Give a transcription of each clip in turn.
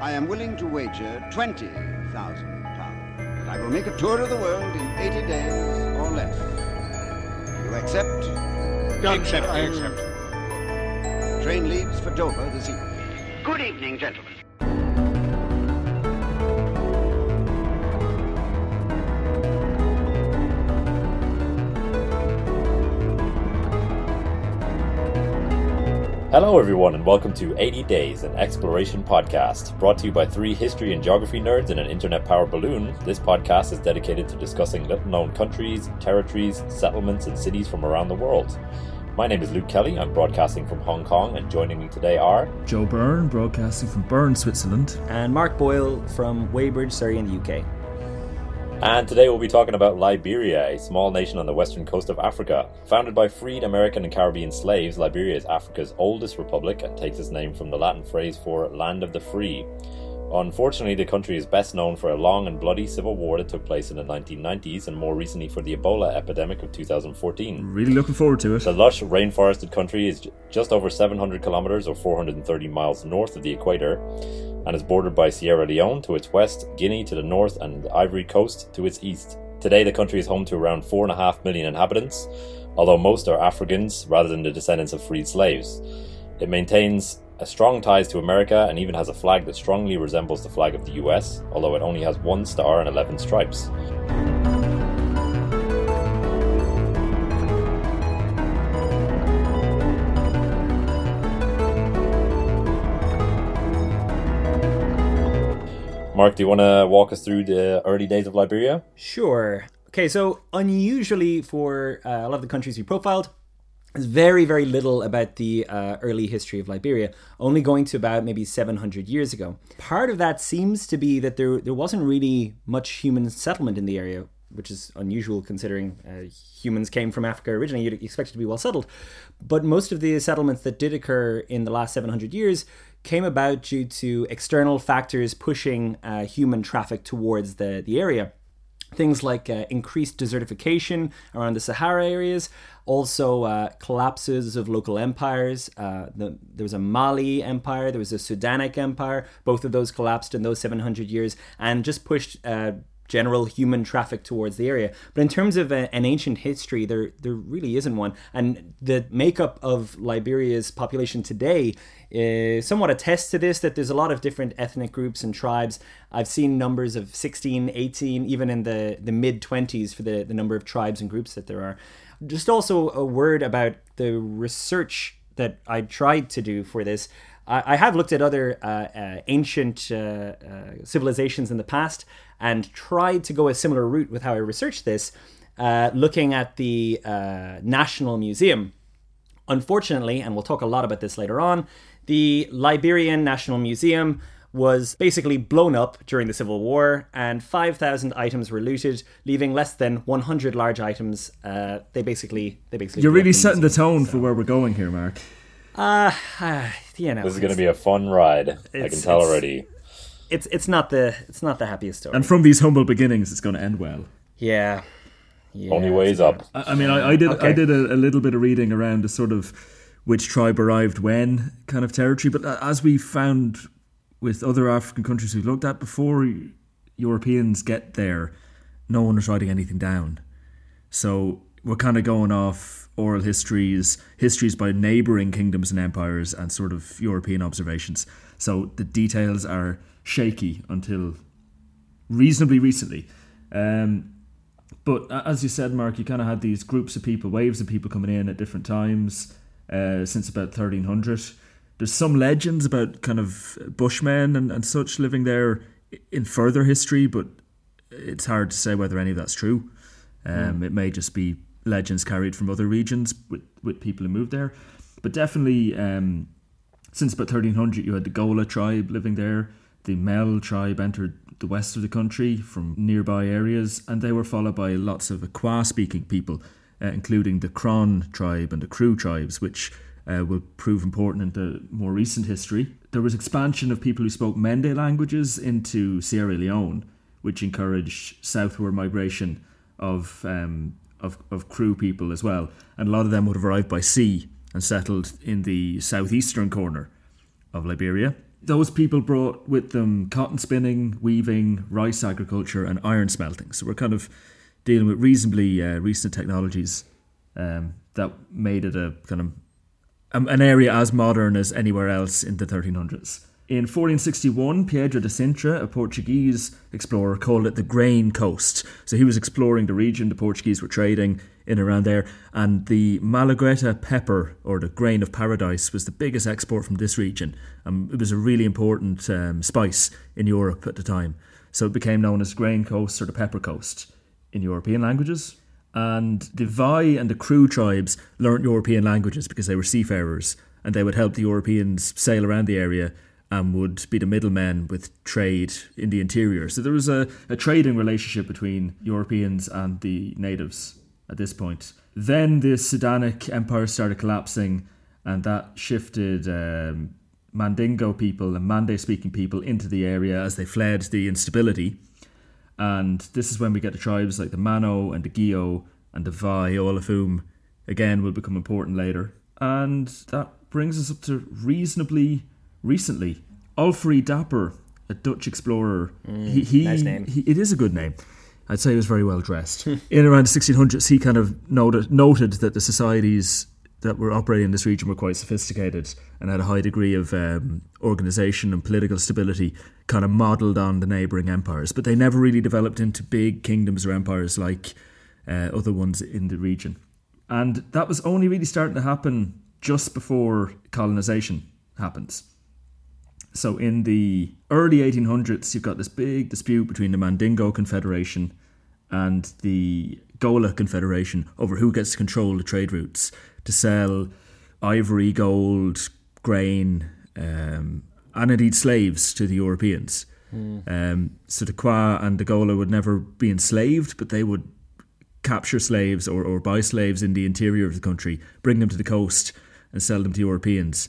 I am willing to wager twenty thousand pounds that I will make a tour of the world in eighty days or less. You accept? I accept. I accept. The train leaves for Dover this evening. Good evening, gentlemen. Hello, everyone, and welcome to 80 Days, an exploration podcast. Brought to you by three history and geography nerds in an internet powered balloon. This podcast is dedicated to discussing little known countries, territories, settlements, and cities from around the world. My name is Luke Kelly. I'm broadcasting from Hong Kong, and joining me today are Joe Byrne, broadcasting from Bern, Switzerland. And Mark Boyle from Weybridge, Surrey, in the UK. And today we'll be talking about Liberia, a small nation on the western coast of Africa. Founded by freed American and Caribbean slaves, Liberia is Africa's oldest republic and takes its name from the Latin phrase for land of the free. Unfortunately, the country is best known for a long and bloody civil war that took place in the 1990s and more recently for the Ebola epidemic of 2014. Really looking forward to it. The lush rainforested country is just over 700 kilometers or 430 miles north of the equator and is bordered by Sierra Leone to its west, Guinea to the north, and the Ivory Coast to its east. Today, the country is home to around 4.5 million inhabitants, although most are Africans rather than the descendants of freed slaves. It maintains a strong ties to America and even has a flag that strongly resembles the flag of the US, although it only has one star and 11 stripes. Mark, do you want to walk us through the early days of Liberia? Sure. Okay, so unusually for uh, a lot of the countries we profiled, very, very little about the uh, early history of Liberia, only going to about maybe 700 years ago. Part of that seems to be that there, there wasn't really much human settlement in the area, which is unusual considering uh, humans came from Africa originally. You'd expect it to be well settled. But most of the settlements that did occur in the last 700 years came about due to external factors pushing uh, human traffic towards the, the area. Things like uh, increased desertification around the Sahara areas, also uh, collapses of local empires. Uh, the, there was a Mali empire, there was a Sudanic empire. Both of those collapsed in those 700 years and just pushed uh, general human traffic towards the area. But in terms of a, an ancient history, there there really isn't one. And the makeup of Liberia's population today uh, somewhat attests to this that there's a lot of different ethnic groups and tribes. I've seen numbers of 16, 18, even in the, the mid 20s for the, the number of tribes and groups that there are. Just also a word about the research that I tried to do for this. I, I have looked at other uh, uh, ancient uh, uh, civilizations in the past and tried to go a similar route with how I researched this, uh, looking at the National Museum. Unfortunately, and we'll talk a lot about this later on, the Liberian National Museum was basically blown up during the Civil War, and 5,000 items were looted, leaving less than 100 large items. Uh, they basically, they basically. You're really setting the tone so. for where we're going here, Mark. Uh, uh you know, this is going to be a fun ride. I can tell already. It's it's not the it's not the happiest story. And from these humble beginnings, it's going to end well. Yeah. yeah Only ways up. I, I mean, I, I did okay. I did a, a little bit of reading around the sort of which tribe arrived when kind of territory. But uh, as we found with other African countries we've looked at before, Europeans get there, no one is writing anything down. So we're kind of going off oral histories, histories by neighbouring kingdoms and empires, and sort of European observations. So the details are shaky until reasonably recently. Um, but as you said, Mark, you kind of had these groups of people, waves of people coming in at different times uh, since about 1300. There's some legends about kind of Bushmen and, and such living there in further history, but it's hard to say whether any of that's true. Um, mm. It may just be legends carried from other regions with, with people who moved there. But definitely, um, since about 1300, you had the Gola tribe living there. The Mel tribe entered the west of the country from nearby areas, and they were followed by lots of Akwa speaking people uh, including the Krahn tribe and the Kru tribes, which uh, will prove important in the more recent history. There was expansion of people who spoke Mende languages into Sierra Leone, which encouraged southward migration of, um, of, of Kru people as well. And a lot of them would have arrived by sea and settled in the southeastern corner of Liberia. Those people brought with them cotton spinning, weaving, rice agriculture, and iron smelting. So we're kind of dealing with reasonably uh, recent technologies um, that made it a kind of um, an area as modern as anywhere else in the 1300s. In 1461, Pedro de Sintra, a Portuguese explorer, called it the Grain Coast. So he was exploring the region, the Portuguese were trading in around there, and the Malagueta pepper, or the grain of paradise, was the biggest export from this region. Um, it was a really important um, spice in Europe at the time. So it became known as Grain Coast or the Pepper Coast in European languages. And the Vai and the Kru tribes learnt European languages because they were seafarers and they would help the Europeans sail around the area and would be the middlemen with trade in the interior. So there was a, a trading relationship between Europeans and the natives at this point. Then the Sudanic Empire started collapsing, and that shifted um, Mandingo people and Mande speaking people into the area as they fled the instability. And this is when we get the tribes like the Mano and the Gio and the Vai, all of whom, again, will become important later. And that brings us up to reasonably recently. Alfred Dapper, a Dutch explorer. he, he, nice name. he- it is a good name. I'd say he was very well dressed. in around the 1600s, he kind of noted, noted that the societies that were operating in this region were quite sophisticated and had a high degree of um, organization and political stability, kind of modeled on the neighboring empires. But they never really developed into big kingdoms or empires like uh, other ones in the region. And that was only really starting to happen just before colonization happens. So in the early 1800s, you've got this big dispute between the Mandingo Confederation and the Gola Confederation over who gets to control the trade routes to sell ivory, gold, grain, um, and indeed slaves to the Europeans. Um, so the Kwa and the Gola would never be enslaved, but they would capture slaves or, or buy slaves in the interior of the country, bring them to the coast, and sell them to Europeans.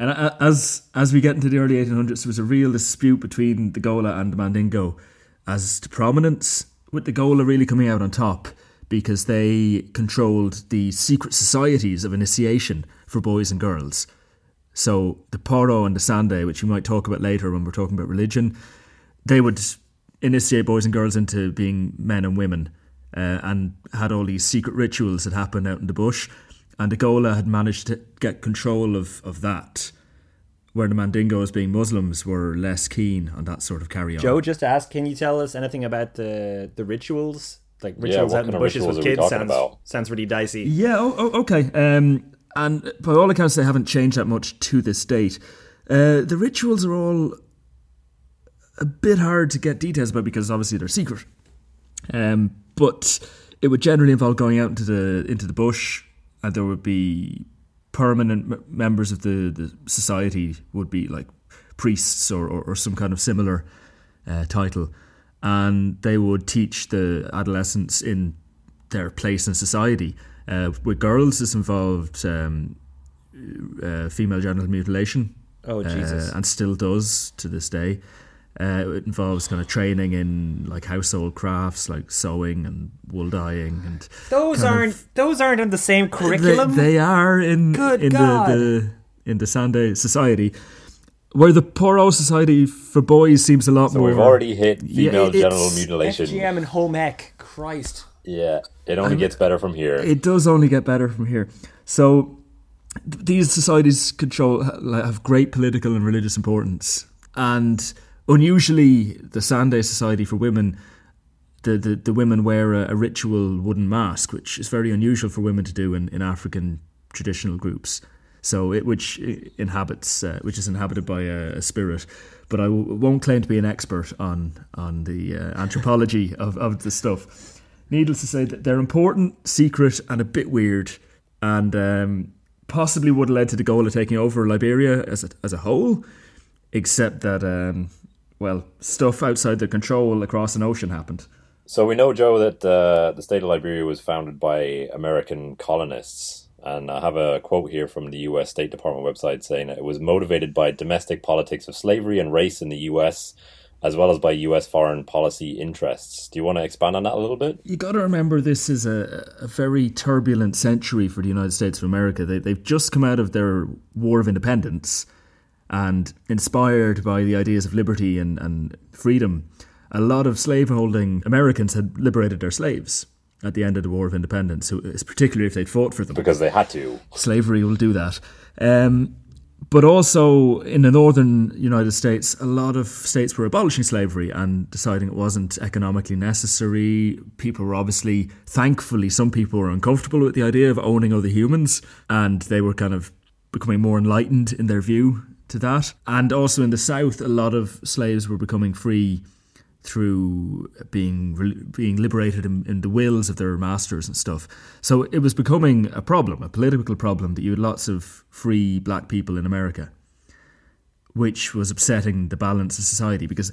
And as as we get into the early 1800s, there was a real dispute between the Gola and the Mandingo as to prominence, with the Gola really coming out on top because they controlled the secret societies of initiation for boys and girls. So the Poro and the Sande, which we might talk about later when we're talking about religion, they would initiate boys and girls into being men and women uh, and had all these secret rituals that happened out in the bush. And the Gola had managed to get control of, of that, where the Mandingos, being Muslims, were less keen on that sort of carry on. Joe just asked, can you tell us anything about the the rituals? Like rituals what out in the bushes with kids sounds, about? sounds really dicey. Yeah, oh, oh, okay. Um, and by all accounts, they haven't changed that much to this date. Uh, the rituals are all a bit hard to get details about because obviously they're secret. Um, but it would generally involve going out into the into the bush, and there would be permanent m- members of the, the society would be like priests or, or, or some kind of similar uh, title, and they would teach the adolescents in their place in society. Uh, with girls, this involved um, uh, female genital mutilation. Oh, Jesus. Uh, and still does to this day. Uh, it involves kind of training in like household crafts like sewing and wool dyeing and Those aren't of- those aren't in the same curriculum. they are in Good in God. the, the in the Sande society, where the Poro society for boys seems a lot So more. we've already hit female it's- genital mutilation. FGM and home ec. Christ. Yeah, it only gets better from here. It does only get better from here. So th- these societies control have great political and religious importance, and unusually, the Sande Society for women. The, the, the women wear a, a ritual wooden mask, which is very unusual for women to do in, in African traditional groups. So it which inhabits uh, which is inhabited by a, a spirit, but I w- won't claim to be an expert on on the uh, anthropology of, of the stuff. Needless to say that they're important, secret, and a bit weird, and um, possibly would have led to the Gola taking over Liberia as a, as a whole, except that um, well, stuff outside their control across an ocean happened. So we know, Joe, that uh, the state of Liberia was founded by American colonists. And I have a quote here from the US State Department website saying that it was motivated by domestic politics of slavery and race in the US, as well as by US foreign policy interests. Do you want to expand on that a little bit? you got to remember this is a, a very turbulent century for the United States of America. They, they've just come out of their War of Independence, And inspired by the ideas of liberty and, and freedom, a lot of slaveholding Americans had liberated their slaves at the end of the War of Independence, particularly if they'd fought for them. Because they had to. Slavery will do that. Um, but also in the northern United States, a lot of states were abolishing slavery and deciding it wasn't economically necessary. People were obviously, thankfully, some people were uncomfortable with the idea of owning other humans, and they were kind of becoming more enlightened in their view to that. And also in the South, a lot of slaves were becoming free through being being liberated in, in, the wills of their masters and stuff. So it was becoming a problem, a political problem that you had lots of free black people in America, which was upsetting the balance of society because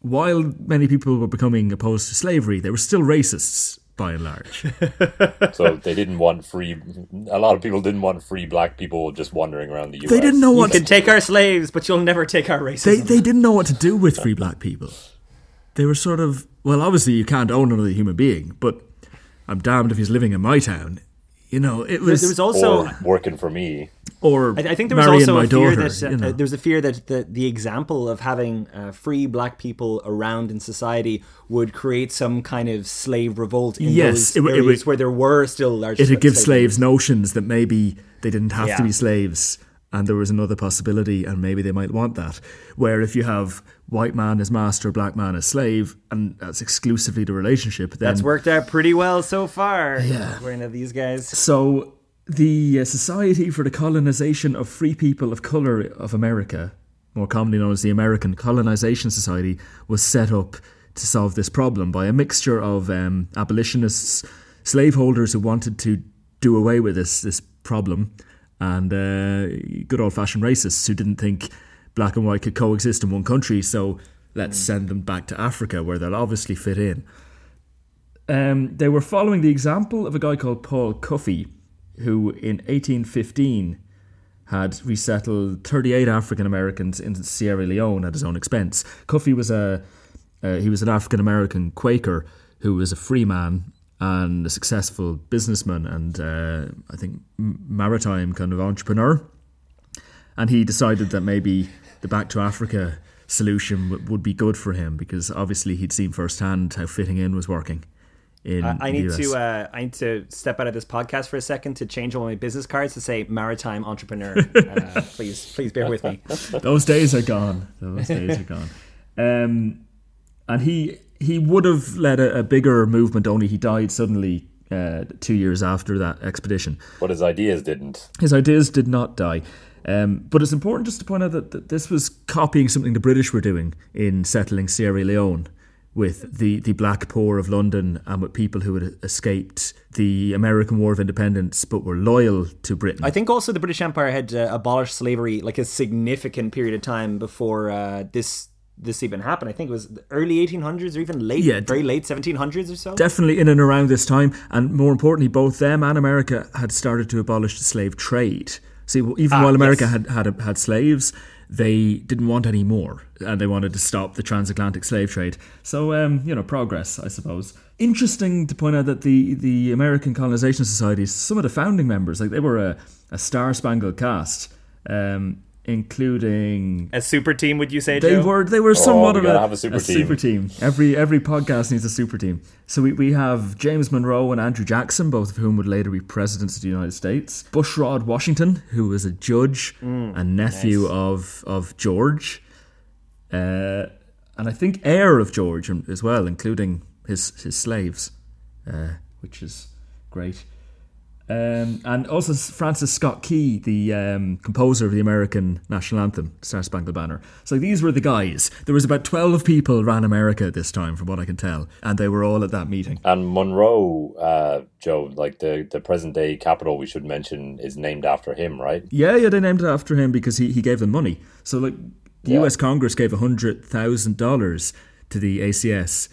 while many people were becoming opposed to slavery, they were still racists by and large. so they didn't want free. A lot of people didn't want free black people just wandering around the U.S. They didn't know what. You can take our slaves, but you'll never take our racism. They they didn't know what to do with free black people they were sort of well, obviously you can't own another human being, but I'm damned if he's living in my town. You know, it was. There was also or working for me. Or I, I think there was also a fear daughter, that uh, you know. there was a fear that the, the example of having uh, free black people around in society would create some kind of slave revolt in yes, those it, areas it would, where there were still large. It'd give slaves notions that maybe they didn't have yeah. to be slaves and there was another possibility, and maybe they might want that. Where if you have white man as master, black man as slave, and that's exclusively the relationship, then that's worked out pretty well so far. Yeah, we're of these guys. So the uh, Society for the Colonization of Free People of Color of America, more commonly known as the American Colonization Society, was set up to solve this problem by a mixture of um, abolitionists, slaveholders who wanted to do away with this this problem and uh, good old fashioned racists who didn't think black and white could coexist in one country. So let's mm. send them back to Africa where they'll obviously fit in. Um, they were following the example of a guy called Paul Cuffe, who in 1815 had resettled 38 African Americans in Sierra Leone at his own expense. Cuffe was a uh, he was an African American Quaker who was a free man and a successful businessman and uh, I think maritime kind of entrepreneur. And he decided that maybe the Back to Africa solution w- would be good for him because obviously he'd seen firsthand how fitting in was working. In I, need to uh, I need to step out of this podcast for a second to change all my business cards to say maritime entrepreneur. uh, please, please bear with me. Those days are gone. Those days are gone. Um, and he he would have led a, a bigger movement, only he died suddenly uh, two years after that expedition. But his ideas didn't. His ideas did not die. Um, but it's important just to point out that, that, this was copying something the British were doing in settling Sierra Leone with the, the black poor of London and with people who had escaped the American War of Independence but were loyal to Britain. I think also the British Empire had uh, abolished slavery like a significant period of time before uh, this this even happened. I think it was the early 1800s or even late, yeah, very late 1700s or so. Definitely in and around this time. And more importantly, both them and America had started to abolish the slave trade. See, even ah, while America yes. had, had, had slaves, they didn't want any more and they wanted to stop the transatlantic slave trade. So, um, you know, progress, I suppose. Interesting to point out that the, the American Colonization Society, some of the founding members, like they were a, a star spangled cast. Um, including a super team. Would you say they Joe? were? They were somewhat oh, of a, a, super, a team. super team. Every every podcast needs a super team. So we, we have James Monroe and Andrew Jackson, both of whom would later be presidents of the United States. Bushrod Washington, who was a judge mm, and nephew nice. of of George, uh, and I think heir of George as well, including his his slaves, uh, which is great. Um, and also Francis Scott Key, the um, composer of the American national anthem, Star Spangled Banner. So these were the guys. There was about 12 people ran America at this time, from what I can tell. And they were all at that meeting. And Monroe, uh, Joe, like the, the present day capital we should mention, is named after him, right? Yeah, yeah, they named it after him because he, he gave them money. So, like, the yeah. US Congress gave $100,000 to the ACS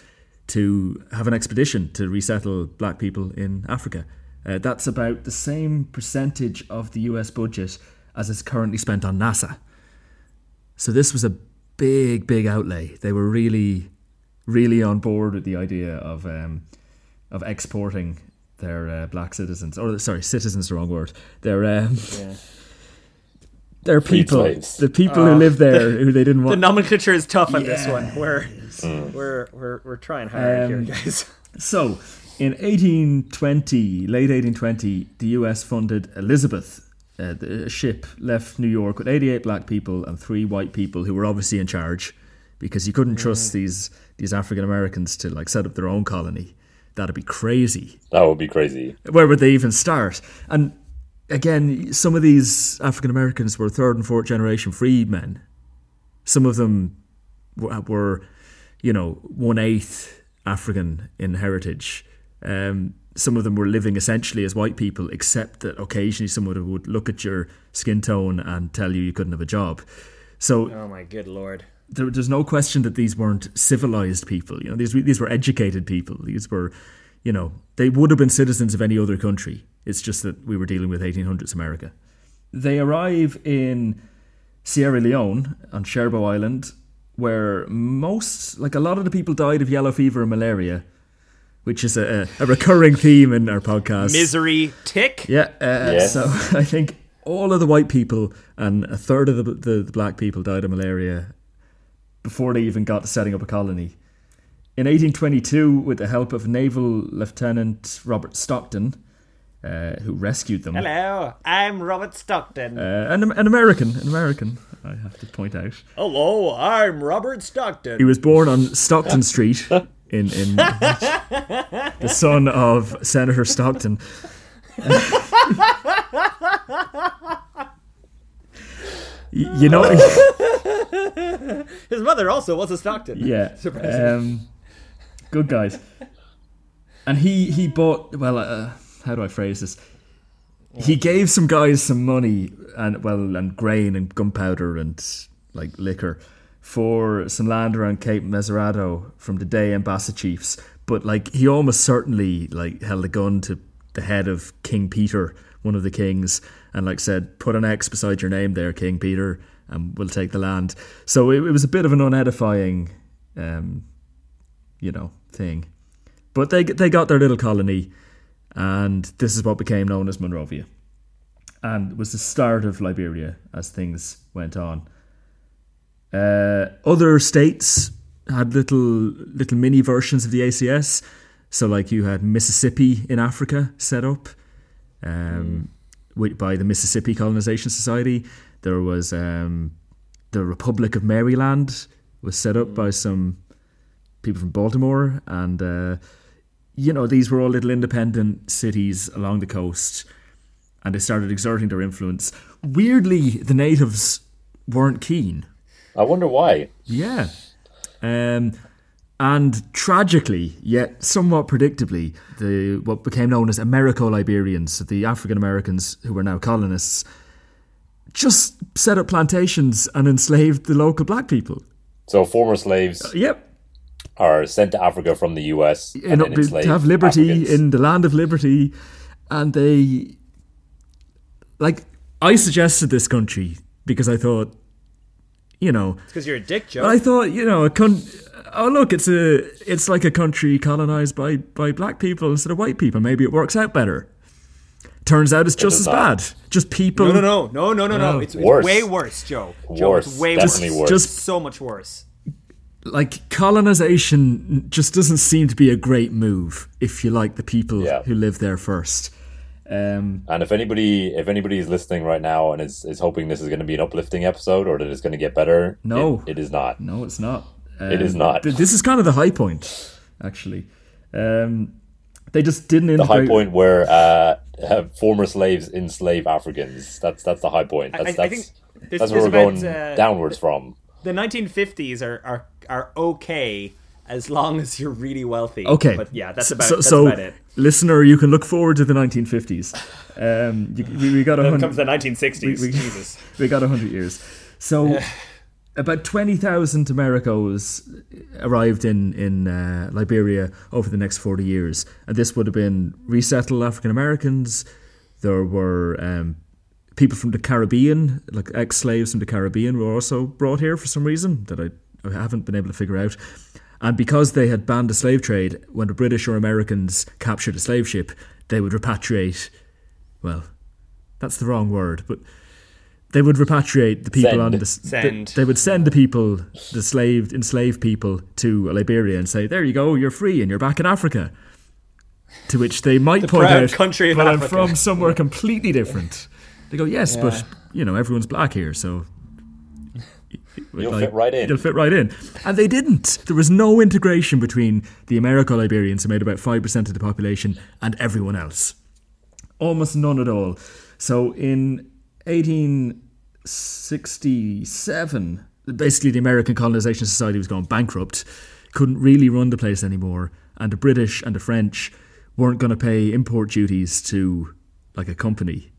to have an expedition to resettle black people in Africa. Uh, that's about the same percentage of the US budget as is currently spent on NASA. So this was a big, big outlay. They were really, really on board with the idea of um, of exporting their uh, black citizens, or sorry, citizens, the wrong word. Their um, yeah. They're people, the people who live there who they didn't want. The nomenclature is tough on this one. We're Mm. we're we're we're trying hard Um, here, guys. So, in 1820, late 1820, the US funded Elizabeth. Uh, the ship left New York with 88 black people and three white people who were obviously in charge because you couldn't trust these these African Americans to like set up their own colony. That'd be crazy. That would be crazy. Where would they even start? And again, some of these African Americans were third and fourth generation freedmen. Some of them were, were you know, one eighth African in heritage. Um, some of them were living essentially as white people, except that occasionally someone would look at your skin tone and tell you you couldn't have a job. So Oh my good lord. there, there's no question that these weren't civilized people. You know, these these were educated people. These were, you know, they would have been citizens of any other country. It's just that we were dealing with 1800s America. They arrive in Sierra Leone on Sherbro Island, where most, like a lot of the people died of yellow fever and malaria, which is a, a recurring theme in our podcast. Misery tick. Yeah. Uh, Yes. So I think all of the white people and a third of the, the, the black people died of malaria before they even got to setting up a colony. In 1822, with the help of Naval Lieutenant Robert Stockton, uh, who rescued them, Hello, I'm Robert Stockton. uh, an, an American, an American, I have to point out. Hello, I'm Robert Stockton. He was born on Stockton Street in in the son of Senator Stockton. You know, His mother also was a Stockton. yeah, um, good guys. And he he bought well. Uh, how do I phrase this? He gave some guys some money and well and grain and gunpowder and like liquor for some land around Cape Mesurado from the Dey and Bassa chiefs. But like he almost certainly like held a gun to the head of King Peter, one of the kings, and like said, "Put an X beside your name there, King Peter, and we'll take the land." So it, it was a bit of an unedifying, um, you know, thing. But they they got their little colony, and this is what became known as Monrovia, and was the start of Liberia as things went on. Uh, other states had little little mini versions of the ACS. So, like you had Mississippi in Africa set up um, wi- by the Mississippi Colonization Society. There was um, the Republic of Maryland was set up by some people from Baltimore, and uh, you know these were all little independent cities along the coast, and they started exerting their influence. Weirdly, the natives weren't keen. I wonder why. Yeah. Um, and tragically, yet somewhat predictably, the what became known as Americo-Liberians, so the African Americans who were now colonists, just set up plantations and enslaved the local black people. So former slaves Yep. are sent to Africa from the US You and know, then to have liberty Africans. in the land of liberty, and they like I suggested this country because I thought, you know, it's because you're a dick, Joe. I thought, you know, a con- oh look, it's a it's like a country colonized by by black people instead of white people. Maybe it works out better. Turns out it's just does as not. bad. Just people. no, no, no, no, no, no, no. No. It's, it's Worse. way worse, Joe. Joe, Worse, it's way definitely worse. worse. Just So much worse. like colonization just doesn't seem to be a great move if you like the people Yeah. who live there first. Um, And if anybody if anybody is listening right now and is, is hoping this is going to be an uplifting episode or that it's going to get better, No. it, it is not. no, it's not. It is Um, not. th- this is kind of the high point, actually. Um, they just didn't The high point where uh, have former slaves enslave Africans. That's that's the high point. That's I- I that's, think this- that's where this we're about, going uh, downwards from. The 1950s are are, are okay as long as you're really wealthy. Okay, but yeah, that's about so, that's so about it. listener, you can look forward to the 1950s. Um, you, we, we got a hundred. comes the 1960s. we- Jesus. we got 100 years. So about 20,000 Americos arrived in, in uh, Liberia over the next 40 years. And this would have been resettled African Americans. There were um, people from the Caribbean, like ex slaves from the Caribbean, were also brought here for some reason that I, I haven't been able to figure out. And because they had banned the slave trade, when the British or Americans captured a slave ship, they would repatriate, well, that's the wrong word, but they would repatriate the people Send. on the Send. They, they would send the people, the slaved, enslaved people, to Liberia and say, "There you go, you're free and you're back in Africa." To which they might point proud out, country of "But I'm Africa." from somewhere completely different." They go, "Yes, Yeah. but you know everyone's black here, so." You'll fit right in. You'll fit right in. And they didn't. There was no integration between the Americo Liberians, who made about 5% of the population, and everyone else. Almost none at all. So in 1867, basically the American Colonization Society was going bankrupt, couldn't really run the place anymore, and the British and the French weren't going to pay import duties to like a company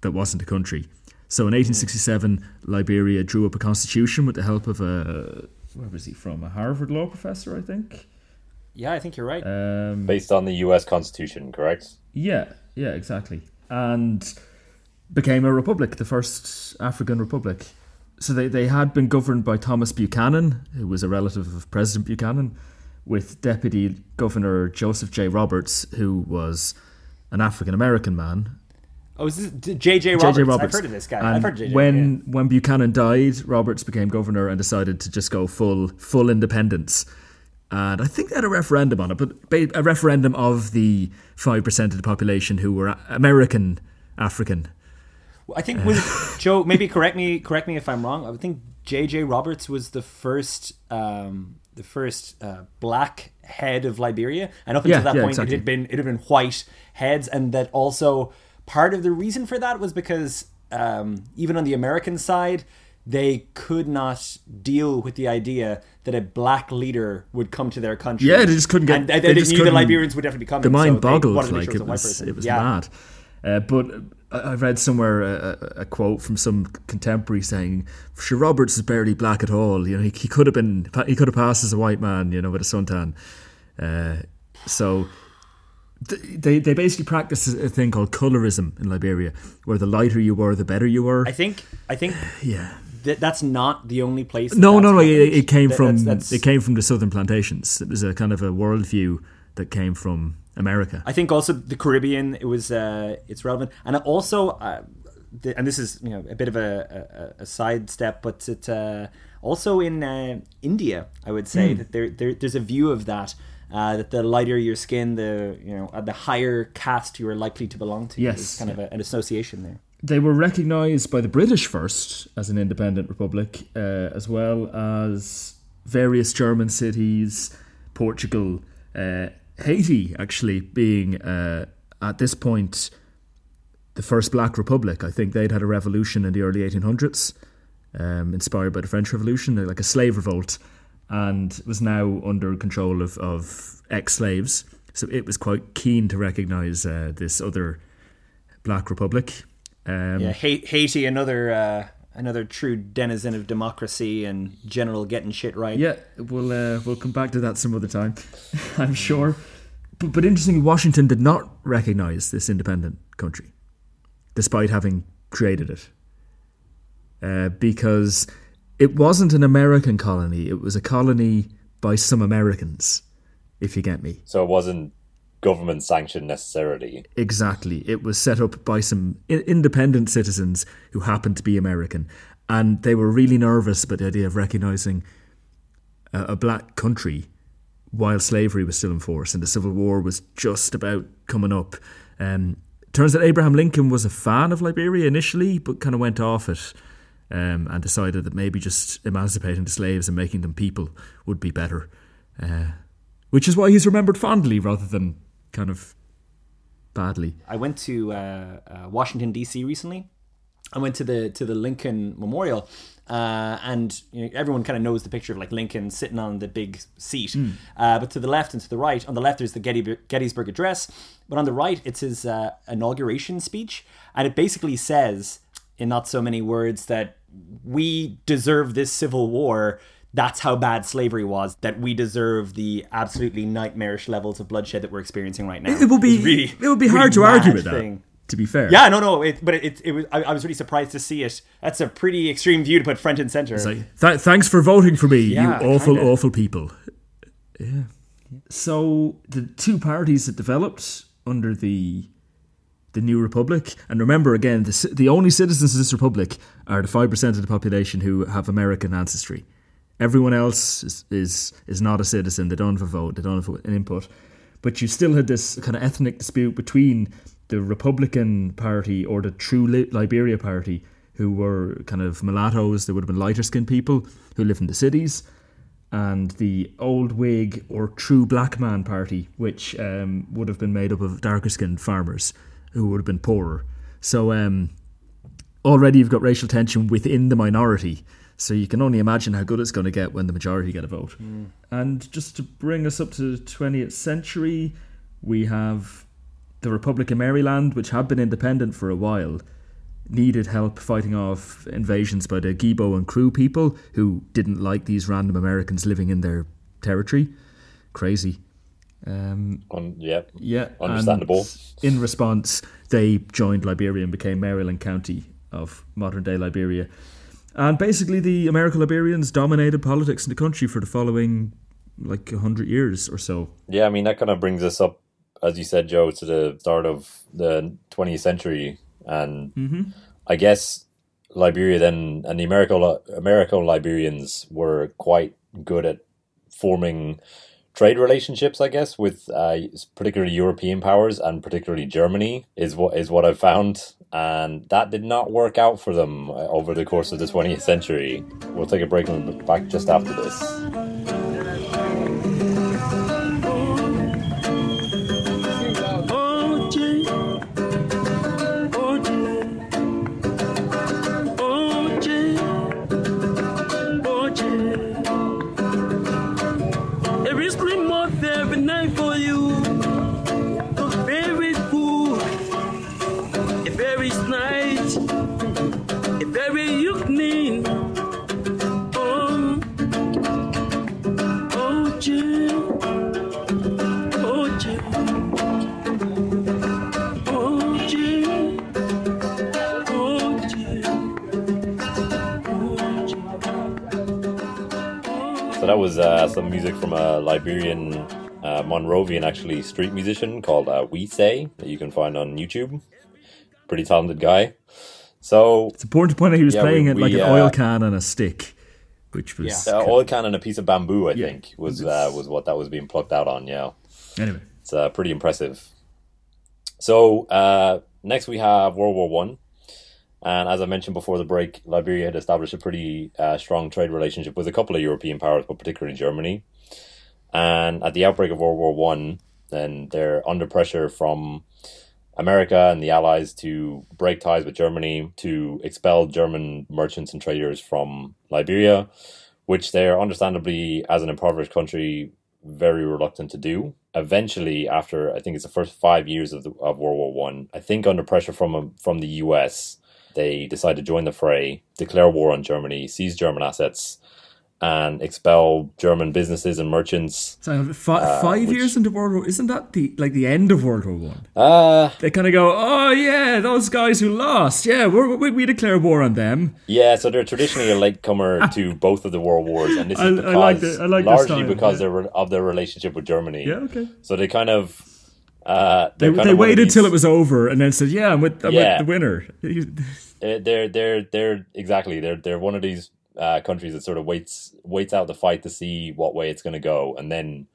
that wasn't a country. So in 1867, Liberia drew up a constitution with the help of a where was he from? A Harvard law professor, I think. Yeah, I think you're right. Um, Based on the US Constitution, correct? yeah, yeah, exactly. And became a republic, the first African republic. So they, they had been governed by Thomas Buchanan, who was a relative of President Buchanan, with Deputy Governor Joseph J. Roberts, who was an African American man. Oh, is this J.J. Roberts? J.J. Roberts. I've heard of this guy. And I've heard of J.J. When yeah. when Buchanan died, Roberts became governor and decided to just go full full independence. And I think they had a referendum on it, but a referendum of the five percent of the population who were American African. I think was Joe. Maybe correct me. Correct me if I'm wrong. I would think J.J. Roberts was the first, um, the first uh, black head of Liberia, and up until Yeah, that yeah, point, exactly. it had been it had been white heads, and that also part of the reason for that was because um, even on the American side, they could not deal with the idea that a black leader would come to their country. Yeah, they just couldn't get- And they, they they just knew the Liberians would definitely be coming. The mind so boggled, wanted to make like sure it was it was Yeah. mad. Uh, but I read somewhere a, a, quote from some contemporary saying, "Sure, Roberts is barely black at all. You know, he, he could have been, he could have passed as a white man. You know, with a suntan." Uh, so they they basically practice a thing called colorism in Liberia, where the lighter you were, the better you were. I think. I think yeah. that that's not the only place. that No, no, no. It, it came That- from that's- that's- it came from the southern plantations. It was a kind of a worldview that came from America. I think also the Caribbean. It was. Uh, it's relevant, and also, uh, the, and this is you know a bit of a, a, a sidestep, but it uh, also in uh, India, I would say Hmm. that there, there there's a view of that. Uh, that the lighter your skin, the you know, uh, the higher caste you are likely to belong to. Yes, There's kind of a, an association there. they were recognized by the British first as an independent republic, uh, as well as various German cities, Portugal, uh, Haiti, actually being uh, at this point the first Black Republic. I think they'd had a revolution in the early 1800s, um, inspired by the French Revolution, like a slave revolt, and was now under control of, of ex slaves. So it was quite keen to recognize uh, this other Black Republic. Um, Yeah, Ha- Haiti, another uh, another true denizen of democracy and general getting shit right. Yeah, we'll uh, we'll come back to that some other time, I'm sure. But, but interestingly, Washington did not recognize this independent country, despite having created it, uh, because it wasn't an American colony; it was a colony by some Americans, if you get me. So it wasn't government sanctioned necessarily. Exactly. It was set up by some independent citizens who happened to be American. And they were really nervous about the idea of recognizing a, a black country while slavery was still in force and the Civil War was just about coming up. Um, turns out Abraham Lincoln was a fan of Liberia initially, but kind of went off it um, and decided that maybe just emancipating the slaves and making them people would be better. Uh, which is why he's remembered fondly rather than kind of badly. I went to uh, uh, Washington D.C. recently. I went to the to the Lincoln Memorial, uh, and you know, everyone kind of knows the picture of like Lincoln sitting on the big seat. Uh, but to the left and to the right, on the left there's the Getty, Gettysburg Address, but on the right it's his uh, inauguration speech, and it basically says, in not so many words, that we deserve this civil war. That's how bad slavery was. That we deserve the absolutely nightmarish levels of bloodshed that we're experiencing right now. It would be It's really- it would be really hard to argue mad with that. To be fair, Yeah, no, no, it, but it, it was. I, I was really surprised to see it. That's a pretty extreme view to put front and center. It's like, Th- thanks for voting for me, Yeah, you awful, kinda. awful people. Yeah. So the two parties that developed under the the new republic. And remember, again, the, the only citizens of this republic are the 5% of the population who have American ancestry. Everyone else is, is, is not a citizen. They don't have a vote, they don't have an input. But you still had this kind of ethnic dispute between the Republican Party or the True Liberia Party, who were kind of mulattoes, they would have been lighter skinned people who live in the cities, and the Old Whig or True Black Man Party, which um, would have been made up of darker skinned farmers who would have been poorer. So um, already you've got racial tension within the minority. So you can only imagine how good it's going to get when the majority get a vote. And just to bring us up to the 20th century, we have the Republic of Maryland, which had been independent for a while, needed help fighting off invasions by the Grebo and Kru people who didn't like these random Americans living in their territory. Crazy. Um, On, yeah, yeah. and Understandable. In response, they joined Liberia and became Maryland County of modern day Liberia. And basically, the American Liberians dominated politics in the country for the following like 100 years or so. Yeah, I mean that kind of brings us up, as you said, Joe, to the start of the 20th century, and mm-hmm. I guess Liberia then and the American American Liberians were quite good at forming trade relationships. I guess with uh, particularly European powers and particularly Germany is what is what I've found, and that did not work out for them uh, over the course of the 20th century. We'll take a break and we'll back just after this. That was uh, some music from a Liberian, uh, Monrovian actually, street musician called uh, We Say that you can find on YouTube. Pretty talented guy. So It's important to point out he was Yeah, playing we- it like we, an uh, oil can and a stick, which was. uh, oil can and a piece of bamboo, I Yeah. think, was uh, was what that was being plucked out on. Yeah, Anyway. it's uh, pretty impressive. So uh, next we have World War One, and as I mentioned before the break, Liberia had established a pretty uh, strong trade relationship with a couple of European powers, but particularly Germany. And at the outbreak of World War One, then they're under pressure from America and the Allies to break ties with Germany to expel German merchants and traders from Liberia, which they're understandably, as an impoverished country, very reluctant to do. Eventually, after I think it's the first five years of, the, of World War One, I, think under pressure from from the U.S., they decide to join the fray, declare war on Germany, seize German assets, and expel German businesses and merchants. So five Uh, which- years into World War, isn't that the like the end of World War One? Uh They kind of go, oh yeah, those guys who lost, yeah, we're, we we declare war on them. Yeah, so they're traditionally a latecomer to both of the world wars, and this is I- I because like the- I like largely style, because yeah. of their relationship with Germany. Yeah, okay. So they kind of uh, They, they of one of waited these- till it was over and then said, yeah, I'm with, I'm Yeah. with the winner. uh, They're they're they're exactly they're they're one of these uh, countries that sort of waits waits out the fight to see what way it's going to go, and then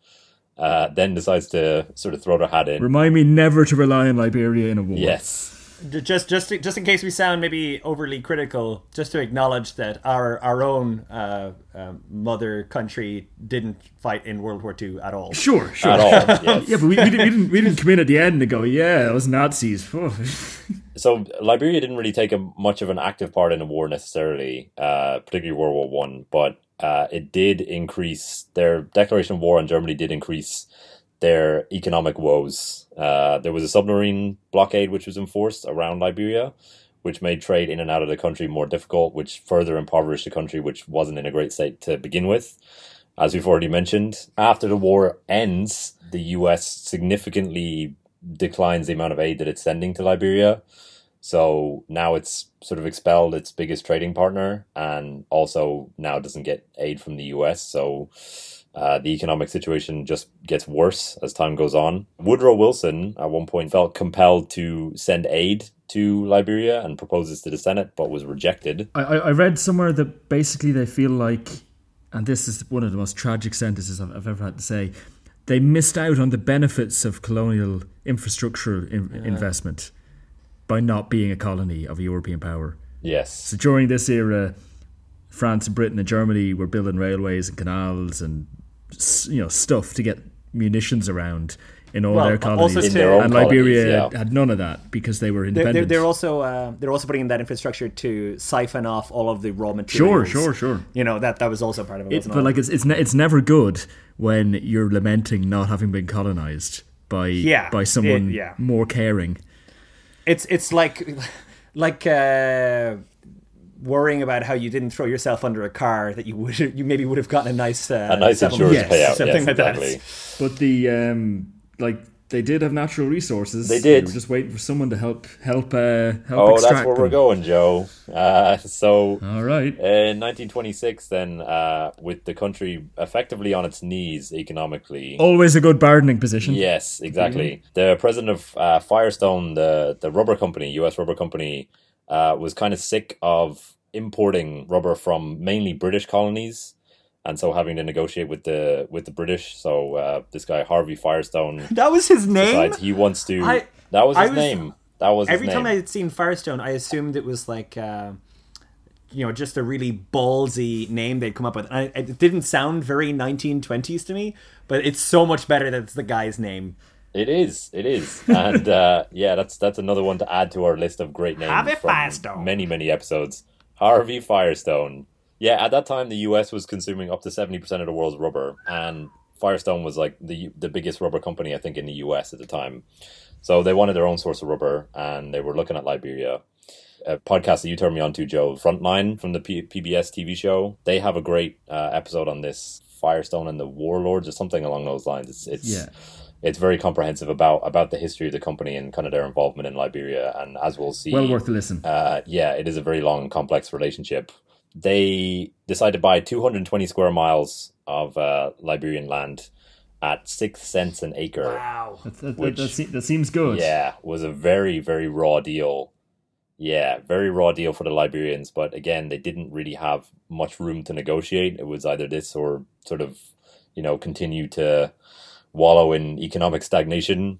uh, then decides to sort of throw their hat in. Remind me never to rely on Liberia in a war. yes. J- just just just in case we sound maybe overly critical, just to acknowledge that our our own uh, um mother country didn't fight in World War II at all. Sure, sure. At all, yes. Yeah, but we, we, didn't, we didn't we didn't come in at the end and go, yeah, it was Nazis. So Liberia didn't really take a much of an active part in the war necessarily, uh, particularly World War One, but uh, it did increase their declaration of war on Germany did increase their economic woes. Uh, there was a submarine blockade which was enforced around Liberia, which made trade in and out of the country more difficult, which further impoverished the country, which wasn't in a great state to begin with. As we've already mentioned, after the war ends, the US significantly declines the amount of aid that it's sending to Liberia. So now it's sort of expelled its biggest trading partner and also now doesn't get aid from the US. So Uh, the economic situation just gets worse as time goes on. Woodrow Wilson, at one point, felt compelled to send aid to Liberia and proposes to the Senate, but was rejected. I, I read somewhere that basically they feel like, and this is one of the most tragic sentences I've, I've ever had to say, they missed out on the benefits of colonial infrastructure in, investment by not being a colony of a European power. Yes. So during this era, France and Britain and Germany were building railways and canals and you know stuff to get munitions around in all Well, their also colonies. In their own and colonies, Liberia yeah. had none of that because they were They're, independent. they're, they're also uh, they're also putting in that infrastructure to siphon off all of the raw sure, materials. sure, sure. Sure. You know that that was also part of it. It, but it? like it's it's ne- it's never good when you're lamenting not having been colonized by Yeah, by someone it- yeah. more caring. it's it's like like uh, worrying about how you didn't throw yourself under a car that you would you maybe would have gotten a nice uh, A nice insurance Yes, payout. something yes, like that. But the um like they did have natural resources. They did. were just waiting for someone to help help uh, help Oh, that's where them. we're going, Joe. Uh, so All right. In 1926, then, uh, with the country effectively on its knees economically. Always a good bargaining position. Yes, exactly. The president of uh, Firestone, the the rubber company, U.S. rubber company, uh, was kind of sick of importing rubber from mainly British colonies, and so having to negotiate with the with the British. So uh, this guy Harvey Firestone That was his name. he wants to. I- that was his was- name. That was his Every time I had seen Firestone, I assumed it was like, uh, you know, just a really ballsy name they'd come up with. I, it didn't sound very 1920s to me, but it's so much better that it's the guy's name. It is. It is. And uh, yeah, that's that's another one to add to our list of great names Harvey Firestone. many many episodes. Harvey Firestone. Yeah, at that time the U.S. was consuming up to seventy percent of the world's rubber, and Firestone was like the the biggest rubber company I think in the U.S. at the time. So they wanted their own source of rubber, and they were looking at Liberia. A podcast that you turned me on to, Joe, Frontline from the P- PBS TV show. They have a great uh, episode on this Firestone and the Warlords or something along those lines. It's it's Yeah. It's very comprehensive about about the history of the company and kind of their involvement in Liberia. And as we'll see, Well worth a listen. uh, yeah, it is a very long and complex relationship. They decided to buy 220 square miles of uh, Liberian land at six cents an acre. Wow. that, that, which- that, se- that seems good. Yeah, was a very very raw deal. Yeah, very raw deal for the Liberians, but again, they didn't really have much room to negotiate. It was either this or sort of, you know, continue to wallow in economic stagnation.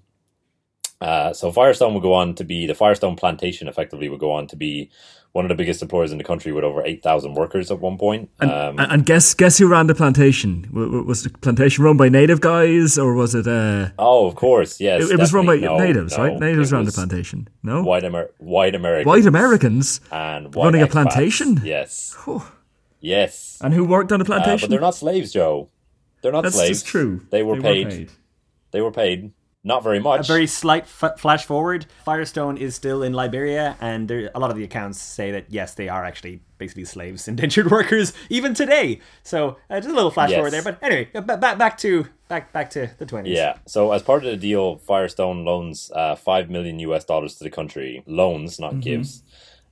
Uh, so Firestone would go on to be the Firestone plantation. Effectively, would go on to be one of the biggest employers in the country with over eight thousand workers at one point. And, um, and guess guess who ran the plantation? Was the plantation run by native guys or was it? Uh, oh, of course, yes. it, it was run by. No, natives, no, right? Natives ran the plantation. No, White, Amer- white Americans. white Americans. and white Running a plantation? Yes. Whew. Yes. And who worked on the Uh, plantation? but they're not slaves, Joe. They're not That's slaves. just true. They were, paid. They were paid. Not very much. A very slight f- flash forward. Firestone is still in Liberia, and there, a lot of the accounts say that yes, they are actually basically slaves, indentured workers, even today. So uh, just a little flash Yes. forward there. But anyway, uh, ba- back back to back back to the twenties. Yeah. So as part of the deal, Firestone loans uh, five million US dollars to the country. Loans, not gives.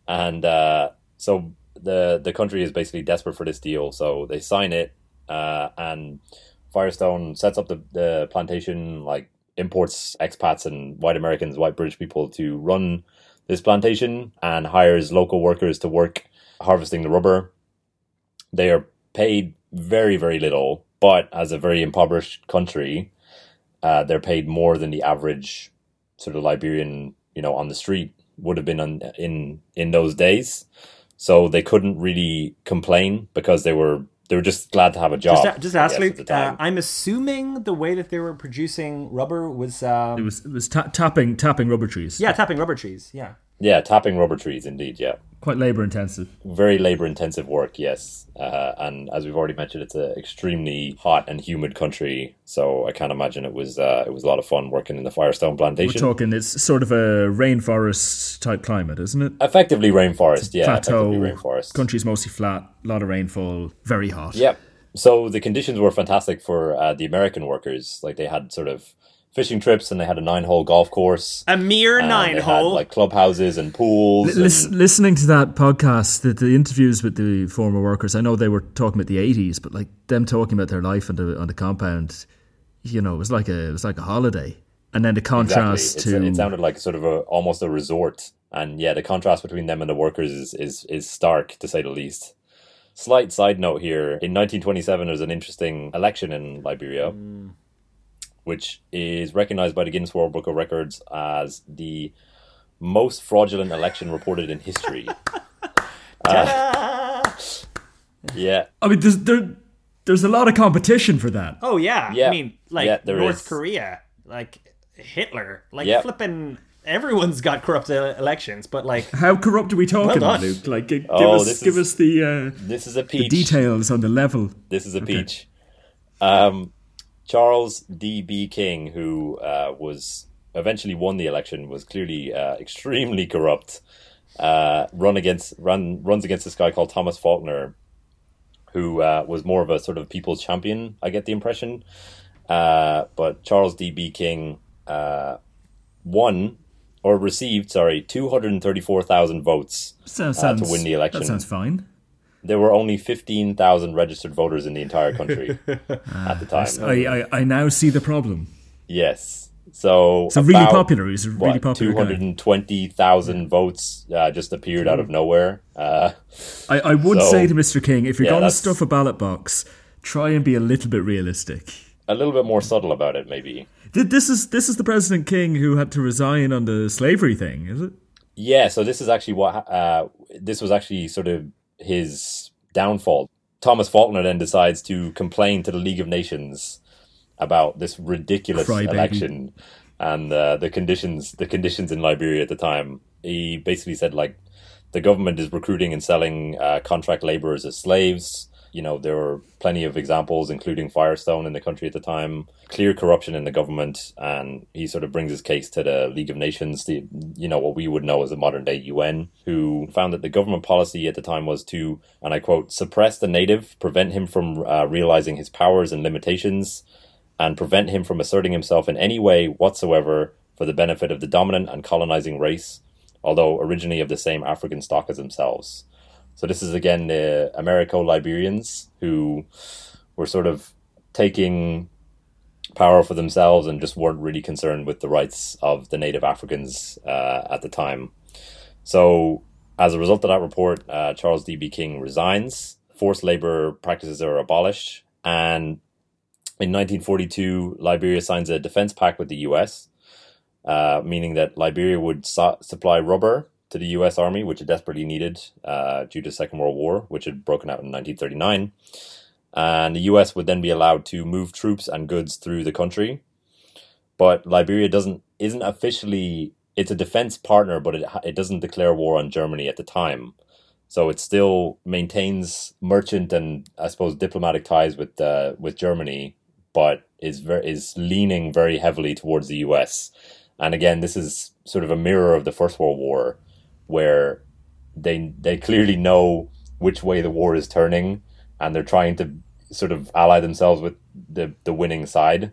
And uh, so the the country is basically desperate for this deal. So they sign it, uh, and Firestone sets up the, the plantation, like imports expats and white Americans, white British people to run this plantation, and hires local workers to work harvesting the rubber. They are paid very, very little, but as a very impoverished country, uh, they're paid more than the average sort of Liberian, you know, on the street would have been on, in in those days. So they couldn't really complain because they were they were just glad to have a job. Just, just ask guess, Luke. Uh. I'm assuming the way that they were producing rubber was, um, It was it was ta- tapping tapping rubber trees. yeah, tapping rubber trees. Yeah. yeah, tapping rubber trees, indeed. Yeah, quite labor intensive. very labor intensive work. Yes, uh, and as we've already mentioned, it's an extremely hot and humid country. So I can't imagine it was uh, it was a lot of fun working in the Firestone plantation. We're talking it's sort of a rainforest type climate, isn't it? effectively rainforest. Yeah, Plateau rainforest. country's mostly flat, a lot of rainfall, very hot. Yep. So the conditions were fantastic for uh, the American workers. Like they had sort of fishing trips, and they had a nine-hole golf course. A mere and nine they hole. had, like clubhouses and pools. Lis- and- listening to that podcast, the, the interviews with the former workers, I know they were talking about the eighties, but like them talking about their life on the on the compound, you know, it was like a it was like a holiday. And then the contrast It's- to it sounded like sort of a almost a resort, and yeah, the contrast between them and the workers is is is stark to say the least. Slight side note here: in 1927, there was an interesting election in Liberia, mm. Which is recognized by the Guinness World Book of Records as the most fraudulent election reported in history. Uh, yeah, I mean, there's there, there's a lot of competition for that. oh yeah. Yeah. I mean, like Yeah, there North is. Korea, like Hitler, like Yeah. flipping. Everyone's got corrupt uh, elections, but like How corrupt are we talking, done. Luke? Like, give Oh, us this give is- us the uh, this is a the peach. details on the level. This is a peach. Um, Charles D.B. King, who uh, was eventually won the election, was clearly uh, extremely corrupt. Uh, run against run runs against this guy called Thomas Faulkner, who uh, was more of a sort of people's champion. I get the impression, uh, but Charles D.B. King uh, won or received, sorry, two hundred thirty-four thousand votes So, sounds, to win the election. That sounds fine. There were only fifteen thousand registered voters in the entire country at the time. I, I I now see the problem. Yes. So, So really popular. He's a really What, popular two hundred and twenty thousand votes uh, just appeared out of nowhere. Uh, I, I would So- say to Mr. King, if you're Yeah, going to stuff a ballot box, try and be a little bit realistic. a little bit more subtle about it, maybe. Th- This is this is the President King who had to resign on the slavery thing, is it? Yeah. So this is actually what uh, this was actually sort of his downfall. Thomas Faulkner then decides to complain to the League of Nations about this ridiculous Crybaby. election and uh, the conditions the conditions in Liberia at the time. He basically said like the government is recruiting and selling uh, contract laborers as slaves. You know, there were plenty of examples, including Firestone in the country at the time, clear corruption in the government, and he sort of brings his case to the League of Nations, the you know what we would know as the modern day UN, who found that the government policy at the time was to, and I quote, suppress the native, prevent him from uh, realizing his powers and limitations, and prevent him from asserting himself in any way whatsoever for the benefit of the dominant and colonizing race, although originally of the same African stock as themselves. So this is again the Americo Liberians who were sort of taking power for themselves and just weren't really concerned with the rights of the native Africans uh, at the time. So as a result of that report, uh, Charles D.B. King resigns. Forced labor practices are abolished, and in 1942, Liberia signs a defense pact with the U.S., uh, meaning that Liberia would su- supply rubber to the U.S. Army, which it desperately needed uh, due to the Second World War, which had broken out in 1939. And the U.S. would then be allowed to move troops and goods through the country. But Liberia doesn't isn't officially it's a defense partner, but it it doesn't declare war on Germany at the time. So it still maintains merchant and I suppose diplomatic ties with uh, with Germany, but is very is leaning very heavily towards the U.S. And again, this is sort of a mirror of the First World War, where they they clearly know which way the war is turning, and they're trying to sort of ally themselves with the the winning side,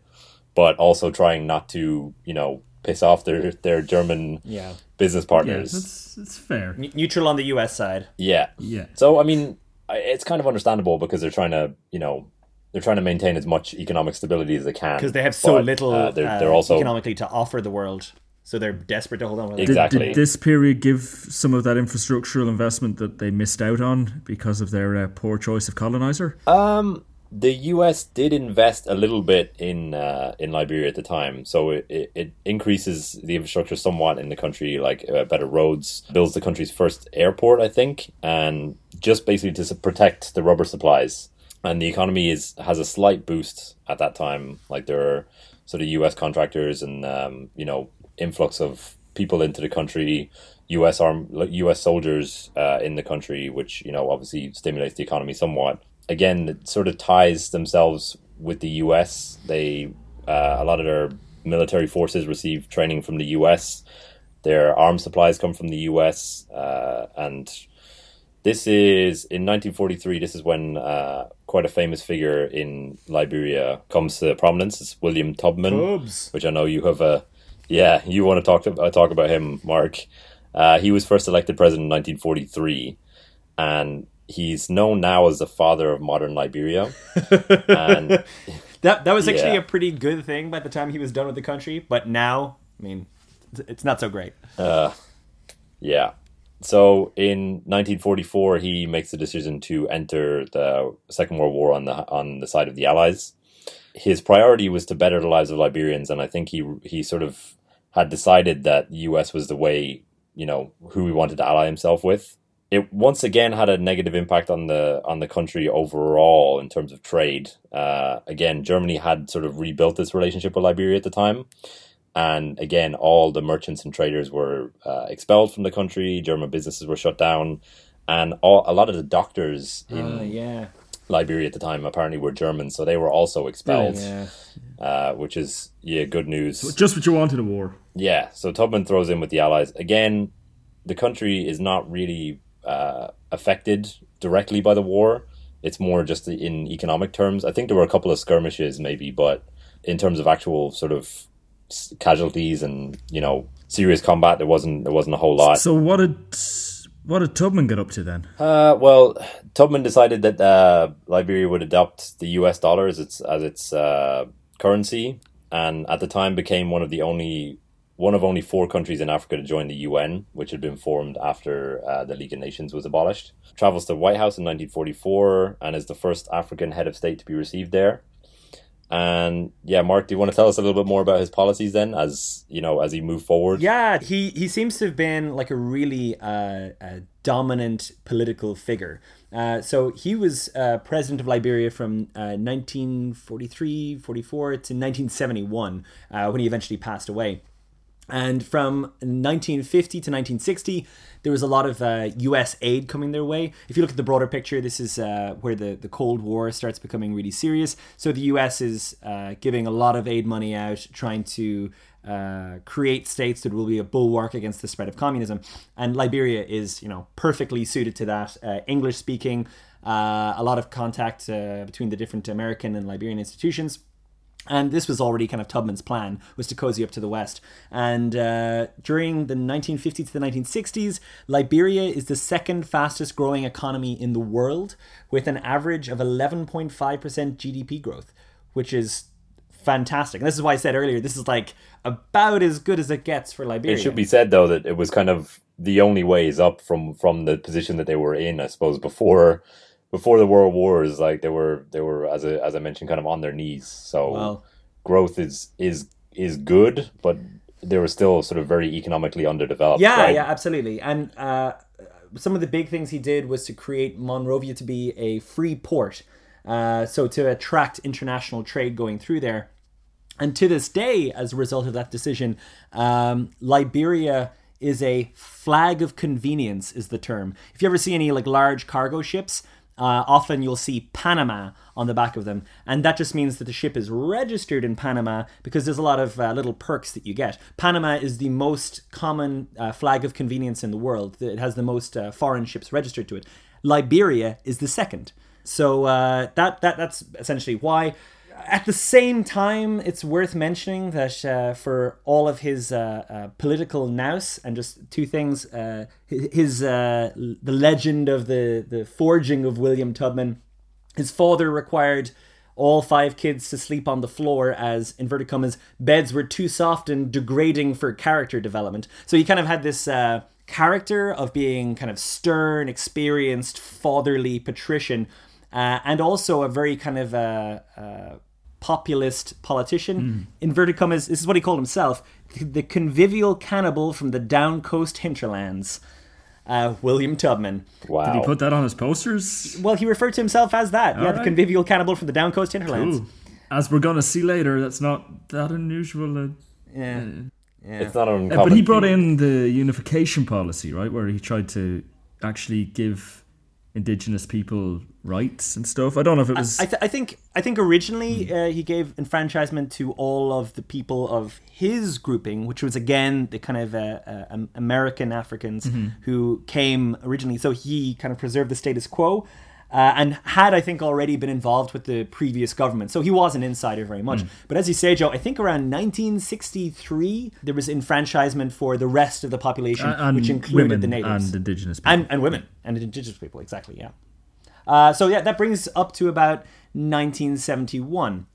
but also trying not to you know piss off their their German yeah, business Yeah, partners. that's, that's fair. N- neutral on the U.S. side. Yeah. Yeah. So I mean, it's kind of understandable because they're trying to, you know, they're trying to maintain as much economic stability as they can because they have so But, little Uh, they're, uh, they're also economically to offer the world, so they're desperate to hold on. With it. Did, did this period give some of that infrastructural investment that they missed out on because of their uh, poor choice of colonizer? Um, the U.S. did invest a little bit in uh, in Liberia at the time, so it, it, it increases the infrastructure somewhat in the country, like uh, better roads, builds the country's first airport, I think, and just basically to protect the rubber supplies. And the economy is has a slight boost at that time. Like there are sort of U.S. contractors and um, you know influx of people into the country, U.S. arm U.S. soldiers uh, in the country, which you know obviously stimulates the economy somewhat. Again, it sort of ties themselves with the U.S. They uh, a lot of their military forces receive training from the U.S. Their arms supplies come from the U.S. Uh, and this is in 1943. This is when uh, quite a famous figure in Liberia comes to prominence. It's William Tubman, which I know you have a yeah you want to talk to, uh, talk about him, Mark. Uh, he was first elected president in 1943, and he's known now as the father of modern Liberia. and That that was actually Yeah. a pretty good thing by the time he was done with the country, but now, I mean, it's- not so great. Yeah. So in 1944, he makes the decision to enter the Second World War on the on the side of the Allies. His priority was to better the lives of Liberians, and I think he he sort of had decided that the U.S. was the way you know who he wanted to ally himself with. It once again had a negative impact on the on the country overall in terms of trade. Uh, again, Germany had sort of rebuilt this relationship with Liberia at the time, and again, all the merchants and traders were uh, expelled from the country. German businesses were shut down, and all, a lot of the doctors in Uh, yeah, Liberia at the time apparently were German, so they were also expelled, yeah. uh, which is yeah good news. Just what you want in a war. Yeah, so Tubman throws in with the Allies again. The country is not really uh, affected directly by the war. It's more just in economic terms. I think there were a couple of skirmishes, maybe, but in terms of actual sort of casualties and you know serious combat, there wasn't there wasn't a whole lot. So what did what did Tubman get up to then? Uh, well, Tubman decided that uh, Liberia would adopt the U.S. dollar as its as its uh, currency, and at the time became one of the only one of only four countries in Africa to join the UN, which had been formed after uh, the League of Nations was abolished. Travels to the White House in 1944 and is the first African head of state to be received there. And yeah, Mark, do you want to tell us a little bit more about his policies then, as you know, as he moved forward? Yeah, he, he seems to have been like a really uh, uh, dominant political figure. Uh, so he was uh, president of Liberia from uh, 1943 44 to 1971 uh, when he eventually passed away. And from 1950 to 1960, there was a lot of uh, U.S. aid coming their way. If you look at the broader picture, this is uh, where the, the Cold War starts becoming really serious. So the U.S. is uh, giving a lot of aid money out, trying to uh, create states that will be a bulwark against the spread of communism. And Liberia is, you know, perfectly suited to that. Uh, English speaking, uh, a lot of contact between the different American and Liberian institutions. And this was already kind of Tubman's plan, was to cozy up to the west. And uh, during the 1950s to the 1960s, Liberia is the second fastest growing economy in the world, with an average of 11.5% GDP growth, which is fantastic. And this is why I said earlier, this is like about as good as it gets for Liberia. It should be said though that it was kind of the only ways up from from the position that they were in, I suppose, before before the world wars. Like they were they were as a, as I mentioned, kind of on their knees. So Well- growth is is is good, but they were still sort of very economically underdeveloped. Yeah, right? yeah, absolutely. And uh, some of the big things he did was to create Monrovia to be a free port, uh, so to attract international trade going through there. And to this day, as a result of that decision, um, Liberia is a flag of convenience, is the term. If you ever see any like large cargo ships, uh, often you'll see Panama on the back of them, and that just means that the ship is registered in Panama because there's a lot of uh, little perks that you get. Panama is the most common uh, flag of convenience in the world. It has the most uh, foreign ships registered to it. Liberia is the second. So uh, that that that's essentially why. At the same time, it's worth mentioning that uh, for all of his uh, uh, political nous and just two things, uh, his uh, the legend of the the forging of William Tubman, his father required all five kids to sleep on the floor as inverted commas beds were too soft and degrading for character development. So he kind of had this character of being kind of stern, experienced, fatherly patrician, uh, and also a very kind of uh, uh, populist politician. Inverted commas. This is what he called himself: the convivial cannibal from the down coast hinterlands. Uh, William Tubman. Wow. Did he put that on his posters? Well, he referred to himself as that. yeah, the convivial cannibal from the down coast hinterlands. Ooh. As we're gonna see later, that's not that unusual. Uh, Yeah. it's not Uh, uncommon. but he brought in the unification policy, right, where he tried to actually give indigenous people rights and stuff. I don't know if it was. I, th- I think I think originally uh, he gave enfranchisement to all of the people of his grouping, which was again the kind of uh, uh, American Africans who came originally. So he kind of preserved the status quo. Uh, and had, I think, already been involved with the previous government. So he was an insider very much. But as you say, Joe, I think around 1963, there was enfranchisement for the rest of the population, and which included the natives. and indigenous people. and, and women and indigenous people, exactly, yeah. Uh, so, yeah, that brings up to about 1971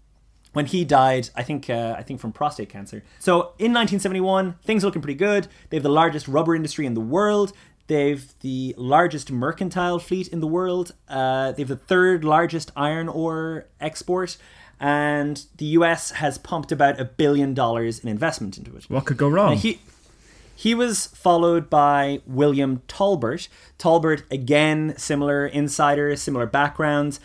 when he died, I think, uh, I think from prostate cancer. So in 1971, things are looking pretty good. They have the largest rubber industry in the world. They've the largest mercantile fleet in the world. Uh, they have the third largest iron ore export, and the U.S. has pumped about a billion dollars in investment into it. what could go wrong? Now, he he was followed by William Tolbert. Tolbert again, similar insider, similar backgrounds,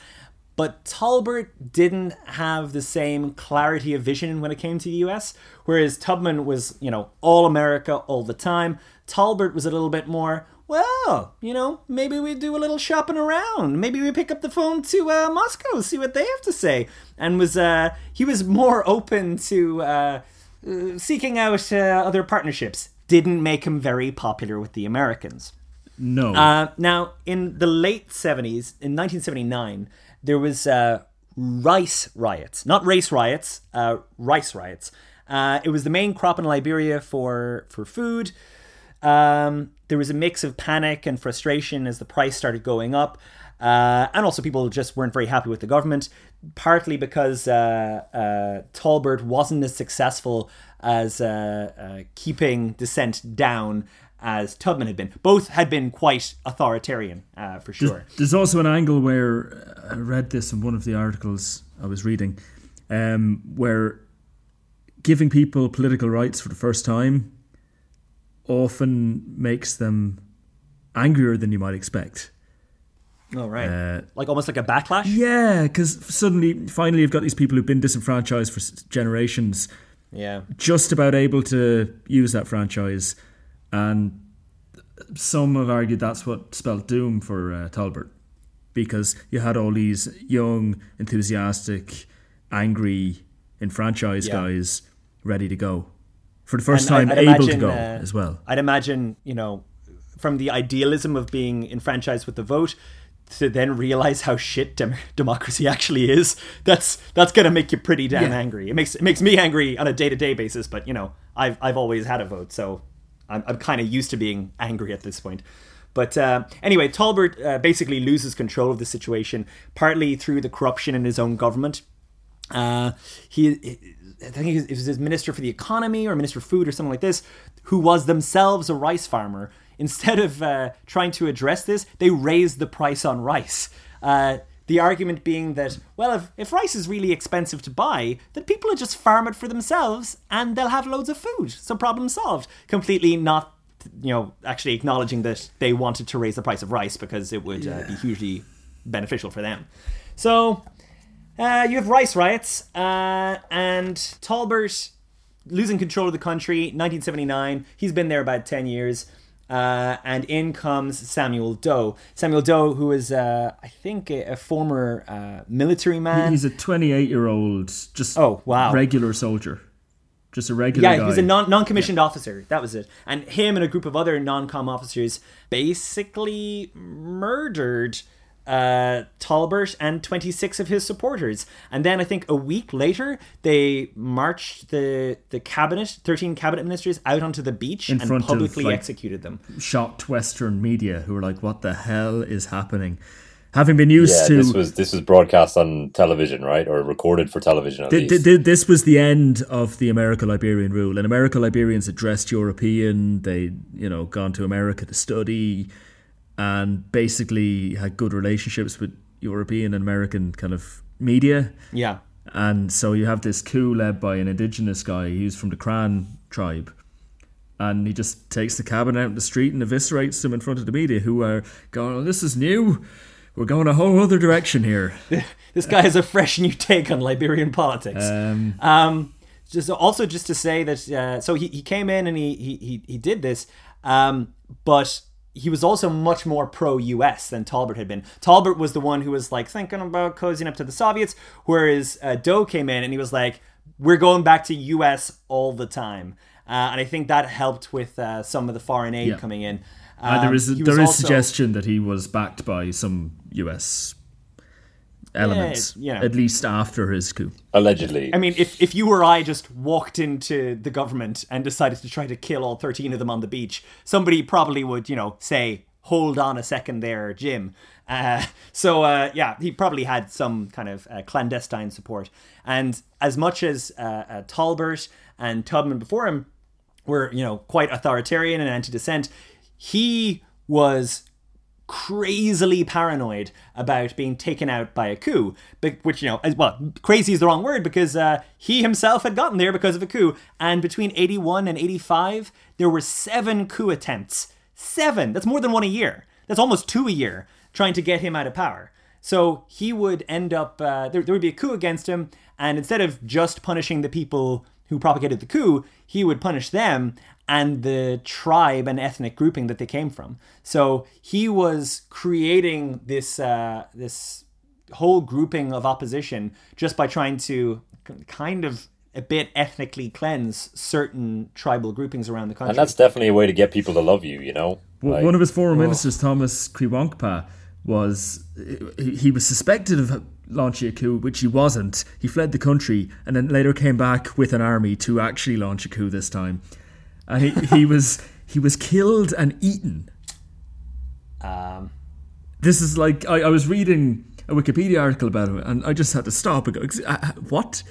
but Tolbert didn't have the same clarity of vision when it came to the U.S. Whereas Tubman was, you know, all America all the time. Tolbert was a little bit more. Well, you know, maybe we do a little shopping around. Maybe we pick up the phone to uh, Moscow, see what they have to say. And was uh, he was more open to uh, uh, seeking out uh, other partnerships. Didn't make him very popular with the Americans. no. Uh, now, in the late 70s, in 1979, there was uh, rice riots. Not race riots, uh, rice riots. Uh, it was the main crop in Liberia for, for food. Um, there was a mix of panic and frustration as the price started going up. Uh, and also, people just weren't very happy with the government, partly because uh, uh, Tolbert wasn't as successful as uh, uh, keeping dissent down as Tubman had been. Both had been quite authoritarian, uh, for sure. There's also an angle where I read this in one of the articles I was reading, um, where giving people political rights for the first time often makes them angrier than you might expect. Oh, right. Uh, like almost like a backlash? Yeah, because suddenly, finally, you've got these people who've been disenfranchised for generations, Yeah. just about able to use that franchise, and some have argued that's what spelt doom for uh, Tolbert, because you had all these young, enthusiastic, angry, enfranchised Yeah. guys ready to go for the first And time, I'd able to go uh, as well. I'd imagine, you know, from the idealism of being enfranchised with the vote to then realize how shit dem- democracy actually is. That's that's gonna make you pretty damn Yeah. angry. It makes it makes me angry on a day to day basis. But you know, I've I've always had a vote, so I'm I'm kind of used to being angry at this point. But uh, anyway, Tolbert uh, basically loses control of the situation, partly through the corruption in his own government. Uh, he, I think it was his minister for the economy or minister of food or something like this, who was themselves a rice farmer. Instead of uh, trying to address this, they raised the price on rice. Uh, the argument being that, well, if, if rice is really expensive to buy, then people will just farm it for themselves and they'll have loads of food. So problem solved. Completely not, you know, actually acknowledging that they wanted to raise the price of rice because it would uh, be hugely beneficial for them. So uh, you have rice riots, uh, and Tolbert losing control of the country, 1979. He's been there about 10 years. Uh, and in comes Samuel Doe. Samuel Doe, who is, uh, I think, a, a former uh, military man. He's a 28 year old, just Oh, wow. regular soldier, just a regular yeah, guy. he was a non commissioned officer. That was it. And him and a group of other non com officers basically murdered uh, Tolbert and 26 of his supporters. And then I think a week later, they marched the, the cabinet, 13 cabinet ministers, out onto the beach In and front of, publicly like, executed them. shocked Western media who were like, "What the hell is happening?" Having been used Yeah, to this was this was broadcast on television, right, or recorded for television at Th- least. th- th- this was the end of the Americo-Liberian rule, and Americo-Liberians had dressed European. They, you know, gone to America to study, and basically had good relationships with European and American kind of media. Yeah. And so you have this coup led by an indigenous guy. He's from the Krahn tribe. And he just takes the cabinet out in the street and eviscerates them in front of the media, who are going, oh, This is new. We're going a whole other direction here. This guy has a fresh new take on Liberian politics. Um, Um, just also just to say that uh, so he, he came in and he he he, he did this, um, but he was also much more pro U.S. than Tolbert had been. Tolbert was the one who was like thinking about cozying up to the Soviets, whereas uh, Doe came in and he was like, "We're going back to U.S. all the time," uh, and I think that helped with uh, some of the foreign aid Yeah. coming in. Uh, there Um, is he was there is also- suggestion that he was backed by some U.S. elements, you know. at least after his coup. Allegedly. I mean, if, if you or I just walked into the government and decided to try to kill all 13 of them on the beach, somebody probably would, you know, say, hold on a second there, Jim. Uh, so, uh, yeah, he probably had some kind of uh, clandestine support. And as much as uh, uh, Tolbert and Tubman before him were, you know, quite authoritarian and anti-dissent, he was crazily paranoid about being taken out by a coup, but- which, you know, as well, crazy is the wrong word because uh, he himself had gotten there because of a coup. And between 81 and 85, there were seven coup attempts. Seven! That's more than one a year. That's almost two a year trying to get him out of power. So he would end up, uh, there, there would be a coup against him, and instead of just punishing the people who propagated the coup, he would punish them and the tribe and ethnic grouping that they came from. So he was creating this uh, this whole grouping of opposition just by trying to kind of a bit ethnically cleanse certain tribal groupings around the country. and that's definitely a way to get people to love you, you know? Well, Like- One of his former ministers, Thomas Quiwonkpa, was he, he was suspected of launching a coup, which he wasn't. He fled the country and then later came back with an army to actually launch a coup this time. And he, he was he was killed and eaten. um, This is like I, I was reading a Wikipedia article about him, and I just had to stop and go, "Ex- uh, uh, "What?"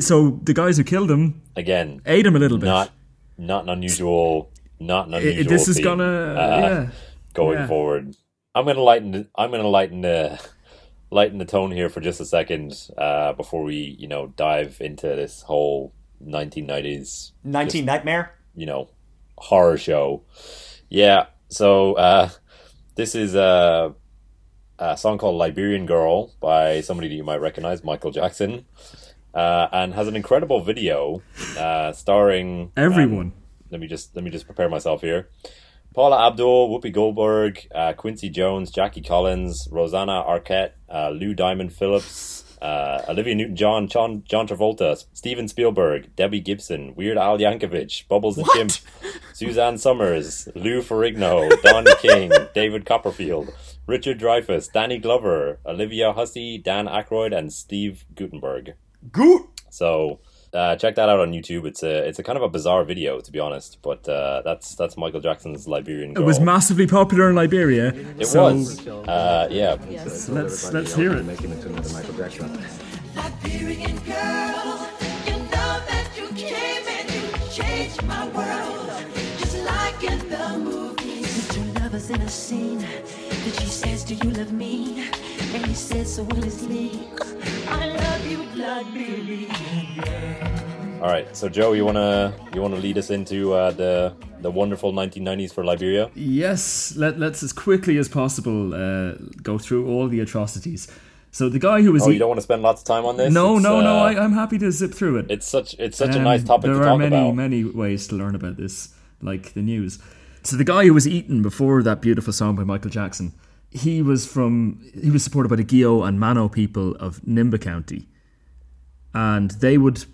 So the guys who killed him Again, ate him a little bit. not not an unusual, not an I- unusual. this is theme, gonna, uh, yeah. going yeah. forward. I'm gonna lighten. The, I'm gonna lighten the lighten the tone here for just a second uh, before we, you know, dive into this whole 1990s 19 Nightmare. You know horror show. Yeah, so uh, this is a, a song called "Liberian Girl" by somebody that you might recognize, Michael Jackson, uh, and has an incredible video uh, starring Everyone. um, let me just let me just prepare myself here. Paula Abdul, Whoopi Goldberg, uh, Quincy Jones, Jackie Collins, Rosanna Arquette, uh, Lou Diamond Phillips, uh, Olivia Newton-John, John, John Travolta, Steven Spielberg, Debbie Gibson, Weird Al Yankovic, Bubbles the Chimp, Suzanne Somers, Lou Ferrigno, Don King, David Copperfield, Richard Dreyfuss, Danny Glover, Olivia Hussey, Dan Aykroyd, and Steve Guttenberg. Goot! So uh, check that out on YouTube. It's a it's a kind of a bizarre video to be honest, but uh, that's that's Michael Jackson's Liberian Girl. It was massively popular in Liberia. It so was. Uh, yeah. Let's let's hear it. Liberian girl, you know that you came and you changed my world. Just like in the movies. Two lovers in a scene. That she says, Do you love me? And he says, So will his Lee. I love you, Liberian. All right. So Joe, you wanna you wanna lead us into uh, the the wonderful 1990s for Liberia? Yes, let, let's as quickly as possible uh, go through all the atrocities. So the guy who was Oh, you don't want to spend lots of time on this? no, It's, no, no. uh, I, I'm happy to zip through it. It's such it's such a Um, nice topic there to are talk many, about. many ways to learn about this, like the news. So the guy who was eaten before that beautiful song by Michael Jackson, he was from he was supported by the Gio and Mano people of Nimba County, and they would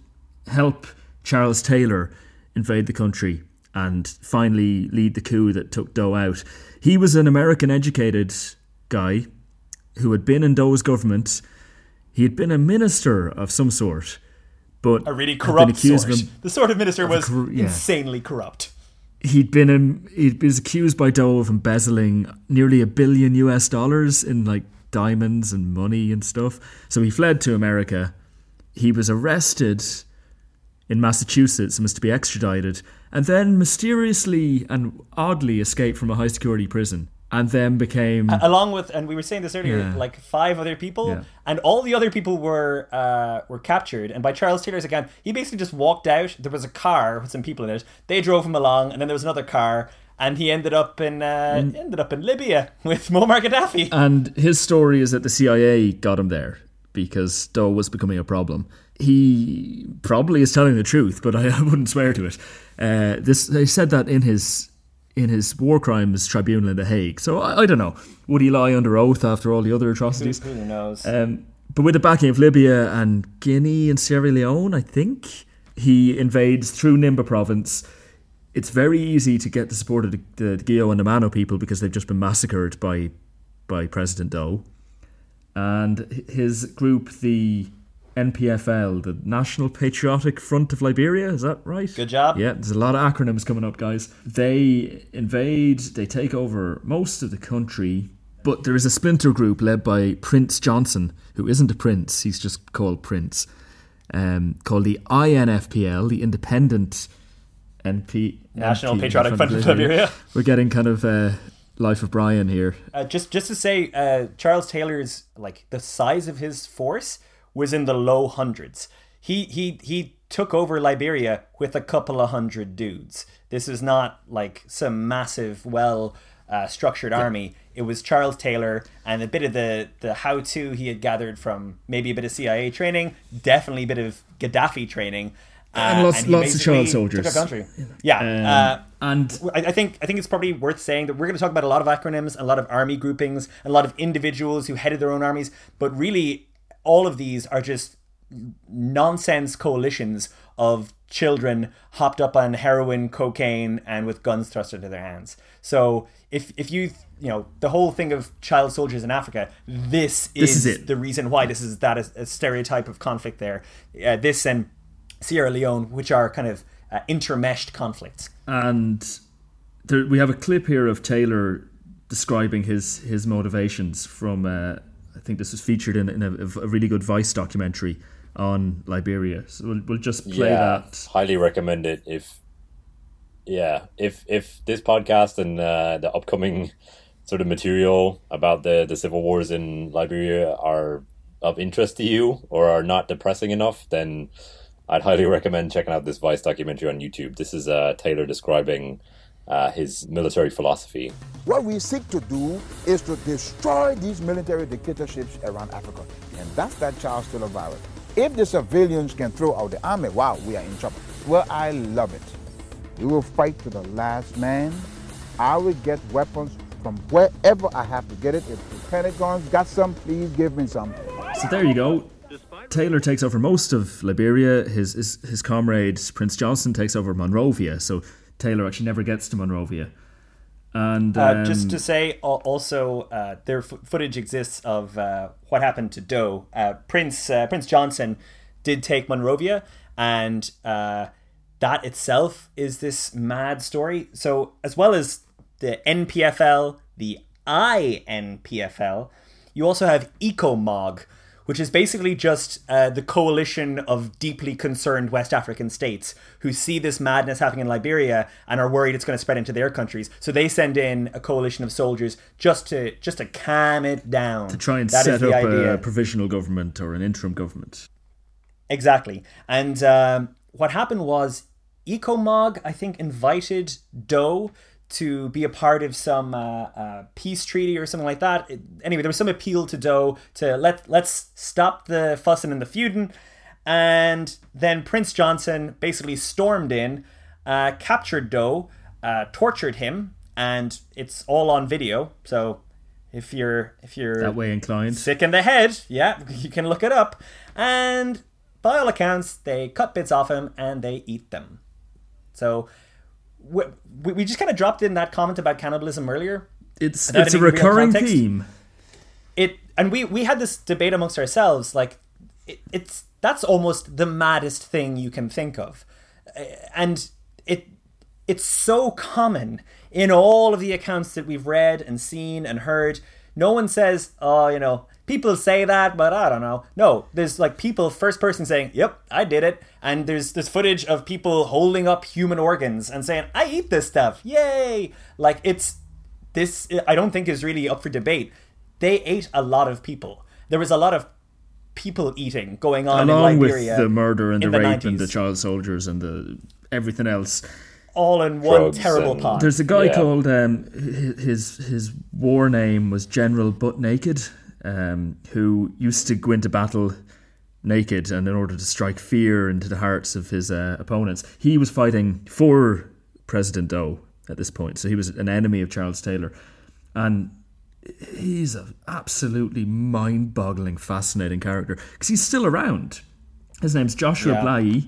help Charles Taylor invade the country and finally lead the coup that took Doe out. He was an American educated guy who had been in Doe's government. He had been a minister of some sort, but A really corrupt sort. of The sort of minister was cor- yeah. insanely corrupt. He'd been in, he was accused by Doe of embezzling nearly a billion US dollars in like diamonds and money and stuff. So he fled to America. He was arrested in Massachusetts and was to be extradited, and then mysteriously and oddly escaped from a high security prison, and then became Along with, and we were saying this earlier, Yeah. like five other people, Yeah. and all the other people were uh, were captured. And by Charles Taylor's account, he basically just walked out. There was a car with some people in it. They drove him along, and then there was another car, and he ended up in uh, ended up in Libya with Muammar Gaddafi. And his story is that the CIA got him there because Doe was becoming a problem. He probably is telling the truth, but I, I wouldn't swear to it. Uh, this they said that in his in his war crimes tribunal in The Hague. So I, I don't know. Would he lie under oath after all the other atrocities? Who knows? Um, but with the backing of Libya and Guinea and Sierra Leone, I think he invades through Nimba province. It's very easy to get the support of the, the, Gio and the Mano people because they've just been massacred by by President Doe. and his group, the NPFL, the National Patriotic Front of Liberia. Is that right? Good job. Yeah, there's a lot of acronyms coming up, guys. They invade, they take over most of the country, but there is a splinter group led by Prince Johnson, who isn't a prince, he's just called Prince, um, called the INFPL, the Independent NP. National NP Patriotic Front of Liberia. We're getting kind of uh, Life of Brian here. Uh, just just to say, uh, Charles Taylor's like the size of his force was in the low hundreds. He he he took over Liberia with a couple of hundred dudes. This is not like some massive, well uh, structured army. It was Charles Taylor and a bit of the the how to he had gathered from maybe a bit of CIA training, definitely a bit of Gaddafi training. uh, And lots- he lots of basically child took soldiers. our country. Yeah, Um, uh, and I I think I think it's probably worth saying that we're going to talk about a lot of acronyms, a lot of army groupings, a lot of individuals who headed their own armies, but really all of these are just nonsense coalitions of children hopped up on heroin, cocaine, and with guns thrust into their hands. So if if you you know the whole thing of child soldiers in Africa, this is, This is it. the reason why this is that is a stereotype of conflict there. Uh, this and Sierra Leone, which are kind of uh, intermeshed conflicts. and there, we have a clip here of Taylor describing his his motivations from. Uh, think this was featured in, in a, a really good Vice documentary on Liberia. So we'll, we'll just play yeah, that. highly recommend it. If yeah, if if this podcast and uh, the upcoming sort of material about the the civil wars in Liberia are of interest to you or are not depressing enough, then I'd highly recommend checking out this Vice documentary on YouTube. This is uh, Taylor describing uh, his military philosophy. What we seek to do is to destroy these military dictatorships around Africa. And that's that Charles Taylor virus. If the civilians can throw out the army, wow, we are in trouble. Well, I love it. We will fight to the last man. I will get weapons from wherever I have to get it. If the Pentagon's got some, please give me some. So there you go. Taylor takes over most of Liberia. His his, his comrade Prince Johnson takes over Monrovia. So Taylor actually never gets to Monrovia. And Uh, um, just to say, also, uh, their f- footage exists of uh, what happened to Doe. Uh, Prince uh, Prince Johnson did take Monrovia, and uh, that itself is this mad story. So, as well as the NPFL, the INPFL, you also have ECOMOG, which is basically just uh, the coalition of deeply concerned West African states who see this madness happening in Liberia and are worried it's going to spread into their countries. So they send in a coalition of soldiers just to just to calm it down. to try and That set up idea. a provisional government or an interim government. Exactly. And um, what happened was Ecomog, I think, invited Doe to be a part of some uh, uh, peace treaty or something like that. It- anyway, there was some appeal to Doe to let let's stop the fussing and the feuding. And then Prince Johnson basically stormed in, uh, captured Doe, uh, tortured him, and it's all on video. So if you're if you're That way inclined. sick in the head. Yeah, you can look it up. And by all accounts, they cut bits off him and they eat them. So we, we just kind of dropped in that comment about cannibalism earlier. It's it's a recurring theme. It and we we had this debate amongst ourselves. Like it, it's that's almost the maddest thing you can think of, and it it's so common in all of the accounts that we've read and seen and heard. No one says, "Oh, you know, people say that, but I don't know." No, there's like people first person saying, "Yep, I did it," and there's this footage of people holding up human organs and saying, "I eat this stuff, yay!" Like it's this. I don't think is really up for debate. They ate a lot of people. There was a lot of people eating going on Along in with the murder and the, the rape and the child soldiers and the everything else. all in one Drugs terrible and- pot. There's a guy Yeah. called um, his his war name was General Butt Naked, um, who used to go into battle naked, and in order to strike fear into the hearts of his uh, opponents, he was fighting for President Doe at this point. So he was an enemy of Charles Taylor, and he's an absolutely mind-boggling, fascinating character because he's still around. His name's Joshua Yeah. Bly.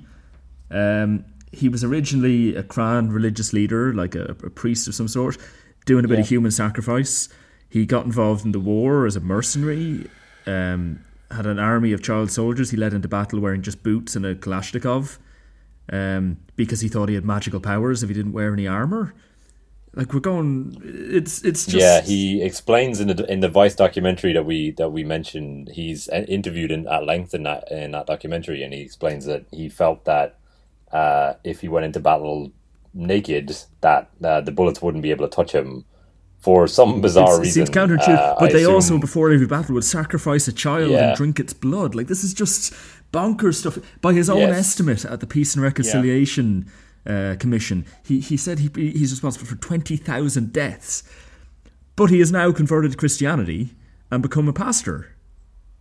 Um, he was originally a Krahn religious leader, like a, a priest of some sort, doing a bit of human sacrifice. He got involved in the war as a mercenary. um, had an army of child soldiers he led into battle wearing just boots and a Kalashnikov um, because he thought he had magical powers if he didn't wear any armor. Like we're going, it's it's just yeah, he explains in the in the Vice documentary that we that we mentioned. He's uh, interviewed in, at length in that in that documentary, and he explains that he felt that uh, if he went into battle naked, that uh, the bullets wouldn't be able to touch him for some bizarre It's- it seems counterintuitive, Uh, but I they assume- also, before every battle, would sacrifice a child Yeah. and drink its blood. Like this is just bonkers stuff. By his own Yes. estimate at the Peace and Reconciliation uh, Commission, he he said he he's responsible for twenty thousand deaths, but he has now converted to Christianity and become a pastor,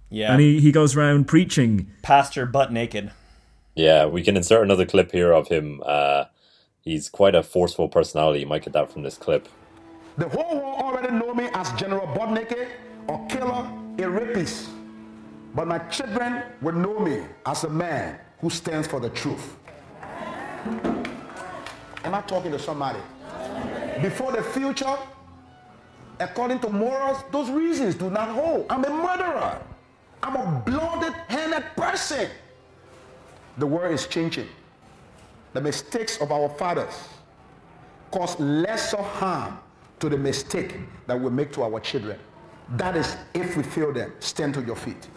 Yeah. and he, he goes around preaching. Pastor butt naked. Yeah, we can insert another clip here of him. Uh, he's quite a forceful personality. You might get that from this clip. The whole world already know me as General Butt Naked, or killer, a rapist. But my children will know me as a man who stands for the truth. Am I talking to somebody? Before the future, according to morals, those reasons do not hold. I'm a murderer. I'm a blooded, handed person. The world is changing. The mistakes of our fathers cause lesser harm to the mistake that we make to our children. That is if we fail them. Stand to your feet.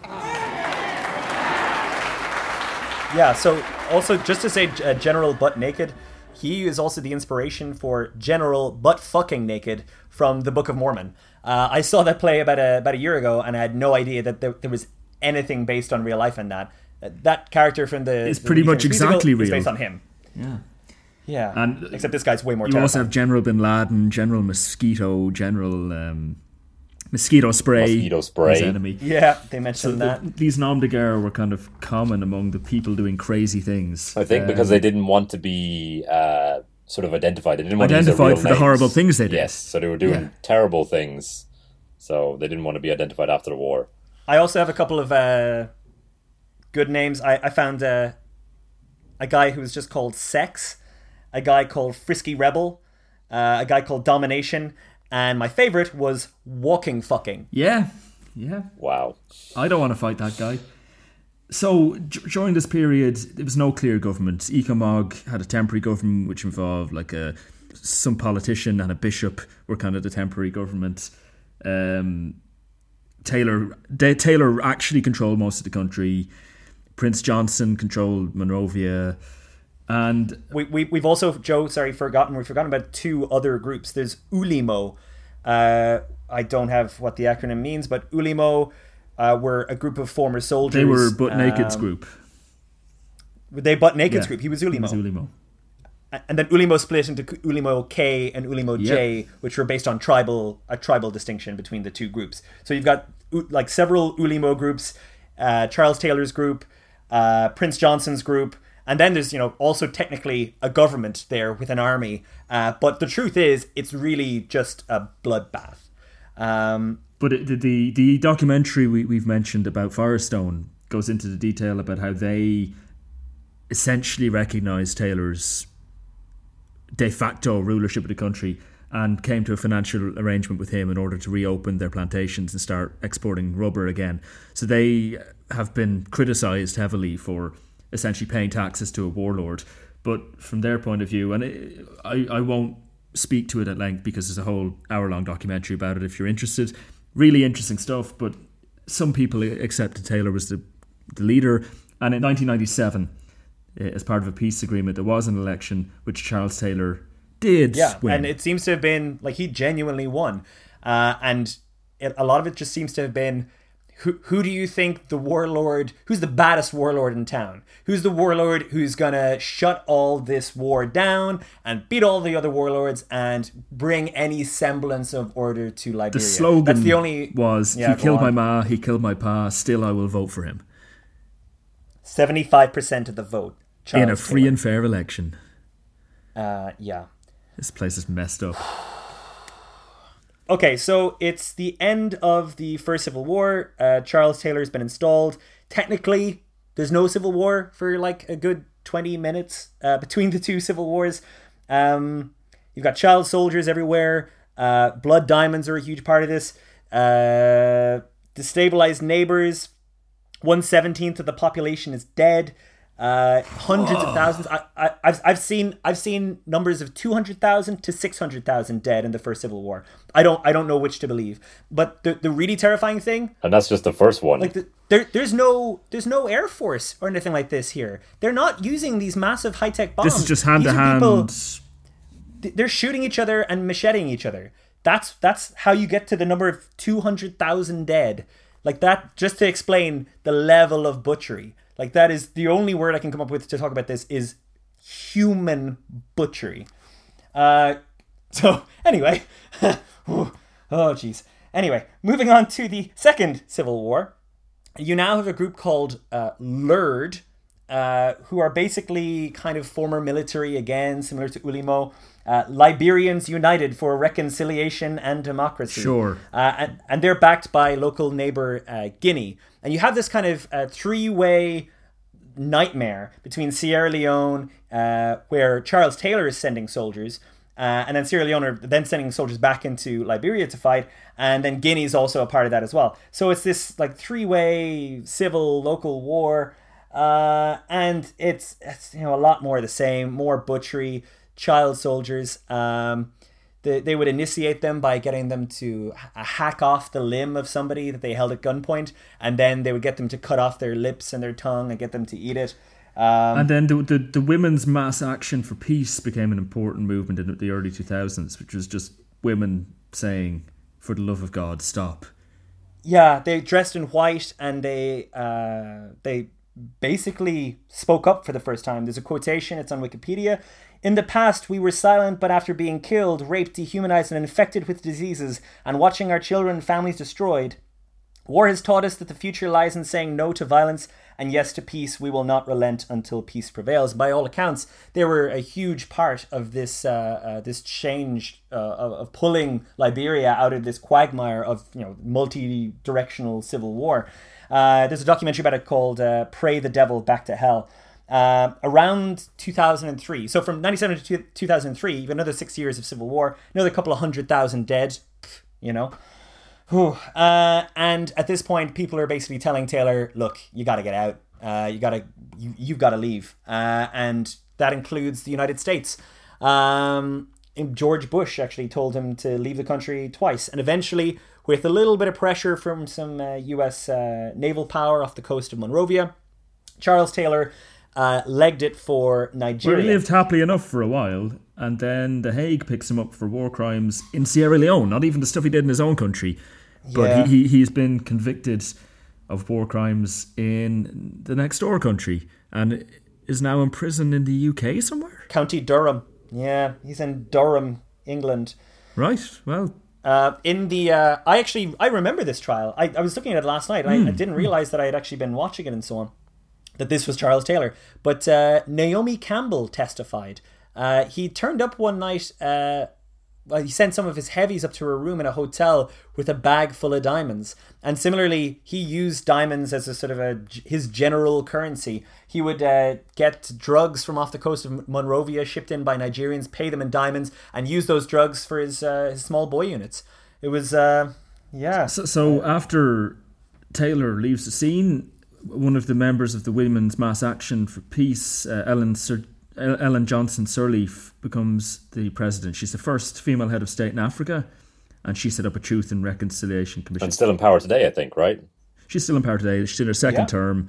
Yeah, so also just to say uh, General Butt Naked, he is also the inspiration for General Butt Fucking Naked from the Book of Mormon. Uh, I saw that play about a, about a year ago and I had no idea that there, there was anything based on real life in that. Uh, that character from the It's the pretty Lee much exactly is real. based on him. Yeah. Yeah, And except this guy's way more. You also have General Bin Laden, General Mosquito, General um, Mosquito Spray, Mosquito spray. his enemy. Yeah, they So mentioned the- that. these nom de guerre were kind of common among the people doing crazy things. I think because Um, they didn't want to be uh, sort of identified. They didn't want to Identified real for the horrible things they did. Yes, so they were doing Yeah. terrible things. So they didn't want to be identified after the war. I also have a couple of uh, good names. I, I found uh, a guy who was just called Sex, a guy called Frisky Rebel, uh, a guy called Domination, and my favorite was Walking Fucking. Yeah, yeah. Wow. I don't want to fight that guy. So d- during this period, there was no clear government. Ecomog had a temporary government, which involved like a some politician and a bishop were kind of the temporary government. Um, Taylor De- Taylor actually controlled most of the country. Prince Johnson controlled Monrovia, and We, we, we've also, Joe, sorry, forgotten. We've forgotten about two other groups. There's Ulimo. Uh, I don't have what the acronym means, but Ulimo uh, were a group of former soldiers. they were butt naked's um, group. They butt naked's Yeah, group. He was Ulimo. was Ulimo. and then Ulimo split into Ulimo K and Ulimo J, which were based on tribal a tribal distinction between the two groups. So you've got like several Ulimo groups, uh, Charles Taylor's group, uh, Prince Johnson's group, and then there's you know also technically a government there with an army. Uh, but the truth is, it's really just a bloodbath. Um, But it, the, the the documentary we, we've mentioned about Firestone goes into the detail about how they essentially recognized Taylor's de facto rulership of the country and came to a financial arrangement with him in order to reopen their plantations and start exporting rubber again. So they have been criticized heavily for essentially paying taxes to a warlord. But from their point of view, and it, I, I won't speak to it at length because there's a whole hour long documentary about it if you're interested. Really interesting stuff, but some people accepted Taylor was the, the leader. And in 1997, uh, as part of a peace agreement, there was an election which Charles Taylor did Yeah, win. and it seems to have been like he genuinely won, uh, and it, a lot of it just seems to have been who who do you think the warlord? Who's the baddest warlord in town? Who's the warlord who's gonna shut all this war down and beat all the other warlords and bring any semblance of order to Liberia? the slogan That's the only was Yeah, he killed my ma, he killed my pa, still I will vote for him. seventy-five percent of the vote. Charles in a free Taylor. and fair election. uh, yeah. This place is messed up. Okay, so it's the end of the First Civil War. Uh, Charles Taylor's been installed. Technically, there's no Civil War for like a good 20 minutes uh, between the two Civil Wars. Um, you've got child soldiers everywhere. Uh, blood diamonds are a huge part of this. Uh, destabilized neighbors. One seventeenth of the population is dead. Uh, hundreds of thousands. I, I, I've, I've seen I've seen numbers of two hundred thousand to six hundred thousand dead in the first civil war. I don't I don't know which to believe. But the the really terrifying thing And that's just the first one. like the, there there's no there's no air force or anything like this here. They're not using these massive high tech bombs. This is just hand to These people- hand. they're shooting each other and macheting each other. That's that's how you get to the number of two hundred thousand dead. Like that, just to explain the level of butchery. Like that is the only word I can come up with to talk about this is human butchery. Uh, so anyway, oh jeez. Anyway, moving on to the second civil war. You now have a group called uh, LURD, uh, who are basically kind of former military again, similar to Ulimo. Uh, Liberians United for Reconciliation and Democracy. Sure. Uh, and, and they're backed by local neighbor uh, Guinea. And you have this kind of uh, three way nightmare between Sierra Leone, uh, where Charles Taylor is sending soldiers, uh, and then Sierra Leone are then sending soldiers back into Liberia to fight, and then Guinea is also a part of that as well. So it's this like three-way civil local war, uh, and it's, it's you know a lot more the same, more butchery, child soldiers. Um, they, they would initiate them by getting them to hack off the limb of somebody that they held at gunpoint, and then they would get them to cut off their lips and their tongue and get them to eat it. Um, And then the, the the women's mass action for peace became an important movement in the early 2000s, which was just women saying, "For the love of God, stop." yeah, they dressed in white and they uh, they basically spoke up for the first time. There's a quotation. It's on Wikipedia. In the past, we were silent, but after being killed, raped, dehumanized, and infected with diseases, and watching our children and families destroyed, war has taught us that the future lies in saying no to violence and yes to peace. We will not relent until peace prevails. By all accounts, they were a huge part of this uh, uh, this change uh, of, of pulling Liberia out of this quagmire of you know multi-directional civil war. Uh, there's a documentary about it called uh, "Pray the Devil Back to Hell." Uh, around 2003, so from 97 to two- 2003, even another six years of civil war, another couple of hundred thousand dead, you know. Uh, and at this point, people are basically telling Taylor, "Look, you got to get out. Uh, you got to, you, you've got to leave." Uh, and that includes the United States. Um, George Bush actually told him to leave the country twice, and eventually, with a little bit of pressure from some uh, U.S. Uh, naval power off the coast of Monrovia, Charles Taylor uh, legged it for Where Nigeria. he lived happily enough for a while, and then The Hague picks him up for war crimes in Sierra Leone. Not even the stuff he did in his own country, but Yeah. he, he he's been convicted of war crimes in the next door country, and is now in prison in the UK somewhere. County Durham. Yeah, he's in Durham, England. Right. Well, Uh, in the, uh, I actually, I remember this trial. I, I was looking at it last night. I, I didn't realize that I had actually been watching it and so on. That this was Charles Taylor, but uh, Naomi Campbell testified. Uh, he turned up one night. Uh, well, he sent some of his heavies up to her room in a hotel with a bag full of diamonds. And similarly, he used diamonds as a sort of a his general currency. He would uh, get drugs from off the coast of Monrovia shipped in by Nigerians, pay them in diamonds, and use those drugs for his, uh, his small boy units. It was, uh, yeah. So, so after Taylor leaves the scene, one of the members of the Women's Mass Action for Peace, uh, Ellen Sir, Ellen Johnson Sirleaf, becomes the president. She's the first female head of state in Africa, and she set up a Truth and Reconciliation Commission. and still in power today, I think, right? She's still in power today. She's in her second Yeah. term.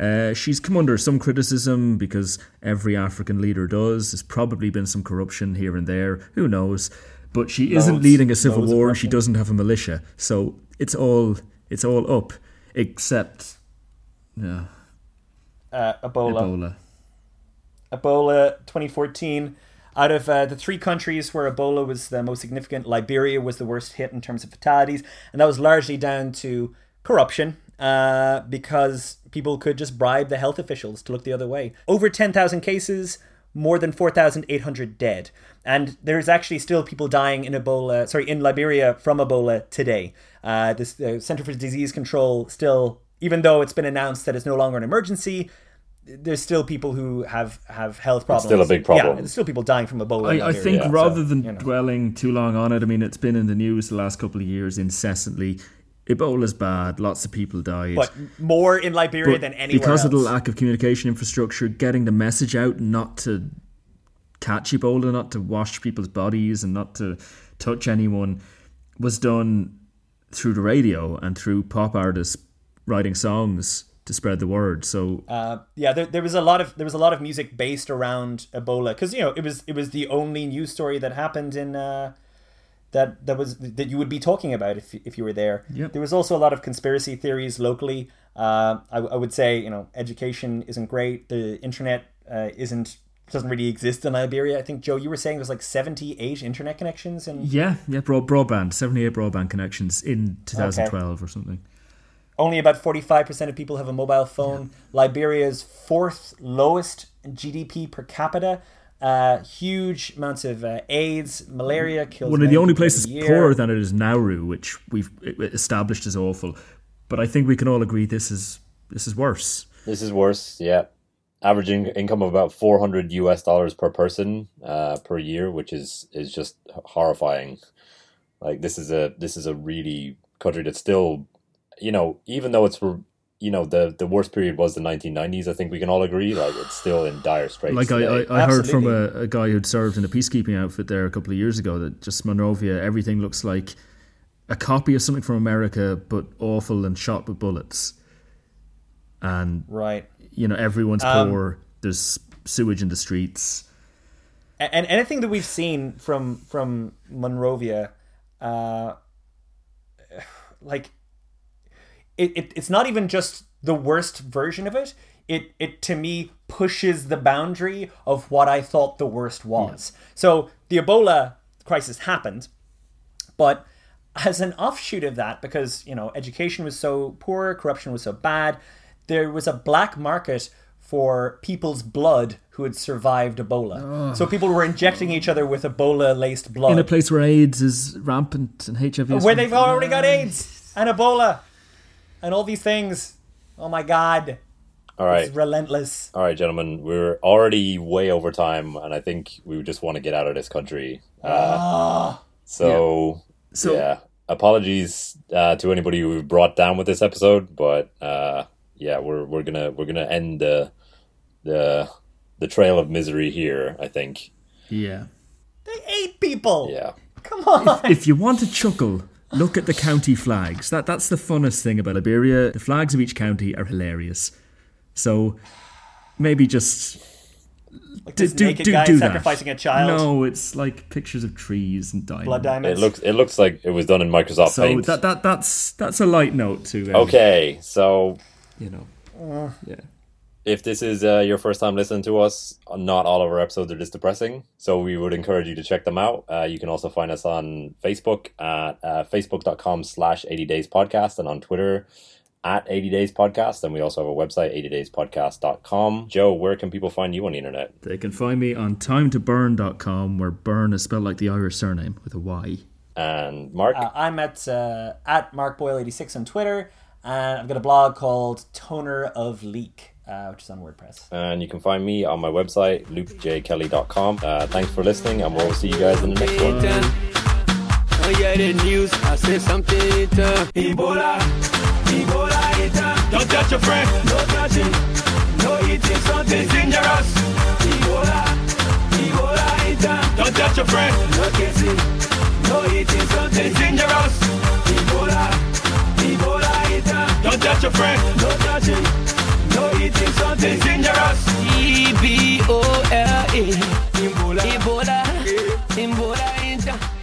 Uh, she's come under some criticism because every African leader does. There's probably been some corruption here and there. Who knows? But she isn't leading a civil war, and she doesn't have a militia. So it's all it's all up, except yeah, Uh, Ebola. Ebola. Ebola 2014. Out of uh, the three countries where Ebola was the most significant, Liberia was the worst hit in terms of fatalities, and that was largely down to corruption uh, because people could just bribe the health officials to look the other way. Over 10,000 cases, more than 4,800 dead, and there's actually still people dying in Ebola, sorry, in Liberia from Ebola today. Uh, this the Center for Disease Control still, even though it's been announced that it's no longer an emergency, there's still people who have have health problems. still a big problem. Yeah, there's still people dying from Ebola. I, I think yeah, rather so, than you know. dwelling too long on it, I mean, it's been in the news the last couple of years incessantly. Ebola's bad. Lots of people died. but more in Liberia But than anywhere else. because else. of the lack of communication infrastructure, getting the message out not to catch Ebola, not to wash people's bodies, and not to touch anyone was done through the radio and through pop artists writing songs to spread the word. So Uh, yeah, there, there was a lot of there was a lot of music based around Ebola because you know it was it was the only news story that happened in uh, that that was that you would be talking about if if you were there. Yep. There was also a lot of conspiracy theories locally. Uh, I, I would say you know education isn't great. The internet uh, isn't doesn't really exist in Liberia. I think Joe, you were saying there's like seventy eight internet connections and yeah, yeah, broad, broadband, seventy-eight broadband connections in 2012 or something. Only about 45% of people have a mobile phone. Liberia's fourth lowest GDP per capita. Uh, huge amounts of uh, AIDS, malaria kills. One of the only places poorer than it is Nauru, which we've established as awful. But I think we can all agree this is this is worse. This is worse. Yeah, averaging income of about four hundred US dollars per person uh, per year, which is is just horrifying. Like this is a this is a really country that's still, you know, even though it's you know the the worst period was the nineteen nineties. I think we can all agree. Like it's still in dire straits. Like I. I, I heard from a, a guy who'd served in a peacekeeping outfit there a couple of years ago that just Monrovia, everything looks like a copy of something from America, but awful and shot with bullets. And Right. you know, everyone's Um, poor. There's sewage in the streets. And anything that we've seen from from Monrovia, uh, like it, it it's not even just the worst version of it. It it to me pushes the boundary of what I thought the worst was. So the Ebola crisis happened, but as an offshoot of that, because you know education was so poor, corruption was so bad, there was a black market for people's blood who had survived Ebola. So people were injecting each other with Ebola-laced blood, In a place where AIDS is rampant and HIV is where they've already got AIDS and Ebola and all these things. Oh my God! all right. It's relentless. All right, gentlemen, we're already way over time, and I think we just want to get out of this country. Uh, so, So- yeah, apologies uh, to anybody who we brought down with this episode, but uh, yeah, we're we're gonna we're gonna end the the the trail of misery here. I think. Yeah. They ate people. Yeah. Come on. If you want to chuckle, look at the county flags. That that's the funnest thing about Liberia. The flags of each county are hilarious. So maybe just Like do, this do, naked do, guy do sacrificing that. a child. No, it's like pictures of trees and diamonds. Blood It looks it looks like it was done in Microsoft So Paint. that that that's that's a light note to uh, okay, so you know. yeah. If this is uh, your first time listening to us, not all of our episodes are this depressing. So we would encourage you to check them out. Uh, you can also find us on Facebook at uh, facebook.com slash 80 days podcast and on Twitter at 80 days podcast. And we also have a website, 80dayspodcast.com. Joe, where can people find you on the internet? They can find me on timetoburn.com where burn is spelled like the Irish surname with a Y. And Mark? Uh, I'm at uh, at markboyle86 on Twitter, and I've got a blog called Toner of Leak, uh, which is on WordPress. and you can find me on my website, lukejkelly.com. Uh, thanks for listening, and we'll see you guys in the next one. Oh yeah, the news, I said something. Ebola, Ebola, it, don't touch your friend, no touching, no eating. Something dangerous. Ebola, Ebola, it, don't touch your friend, no kissing, no eating. Something dangerous. Ebola, Ebola, it, don't touch your friend, no touching, so eating something dangerous. E B O L A. Ebola. Ebola. Ebola. Ebola.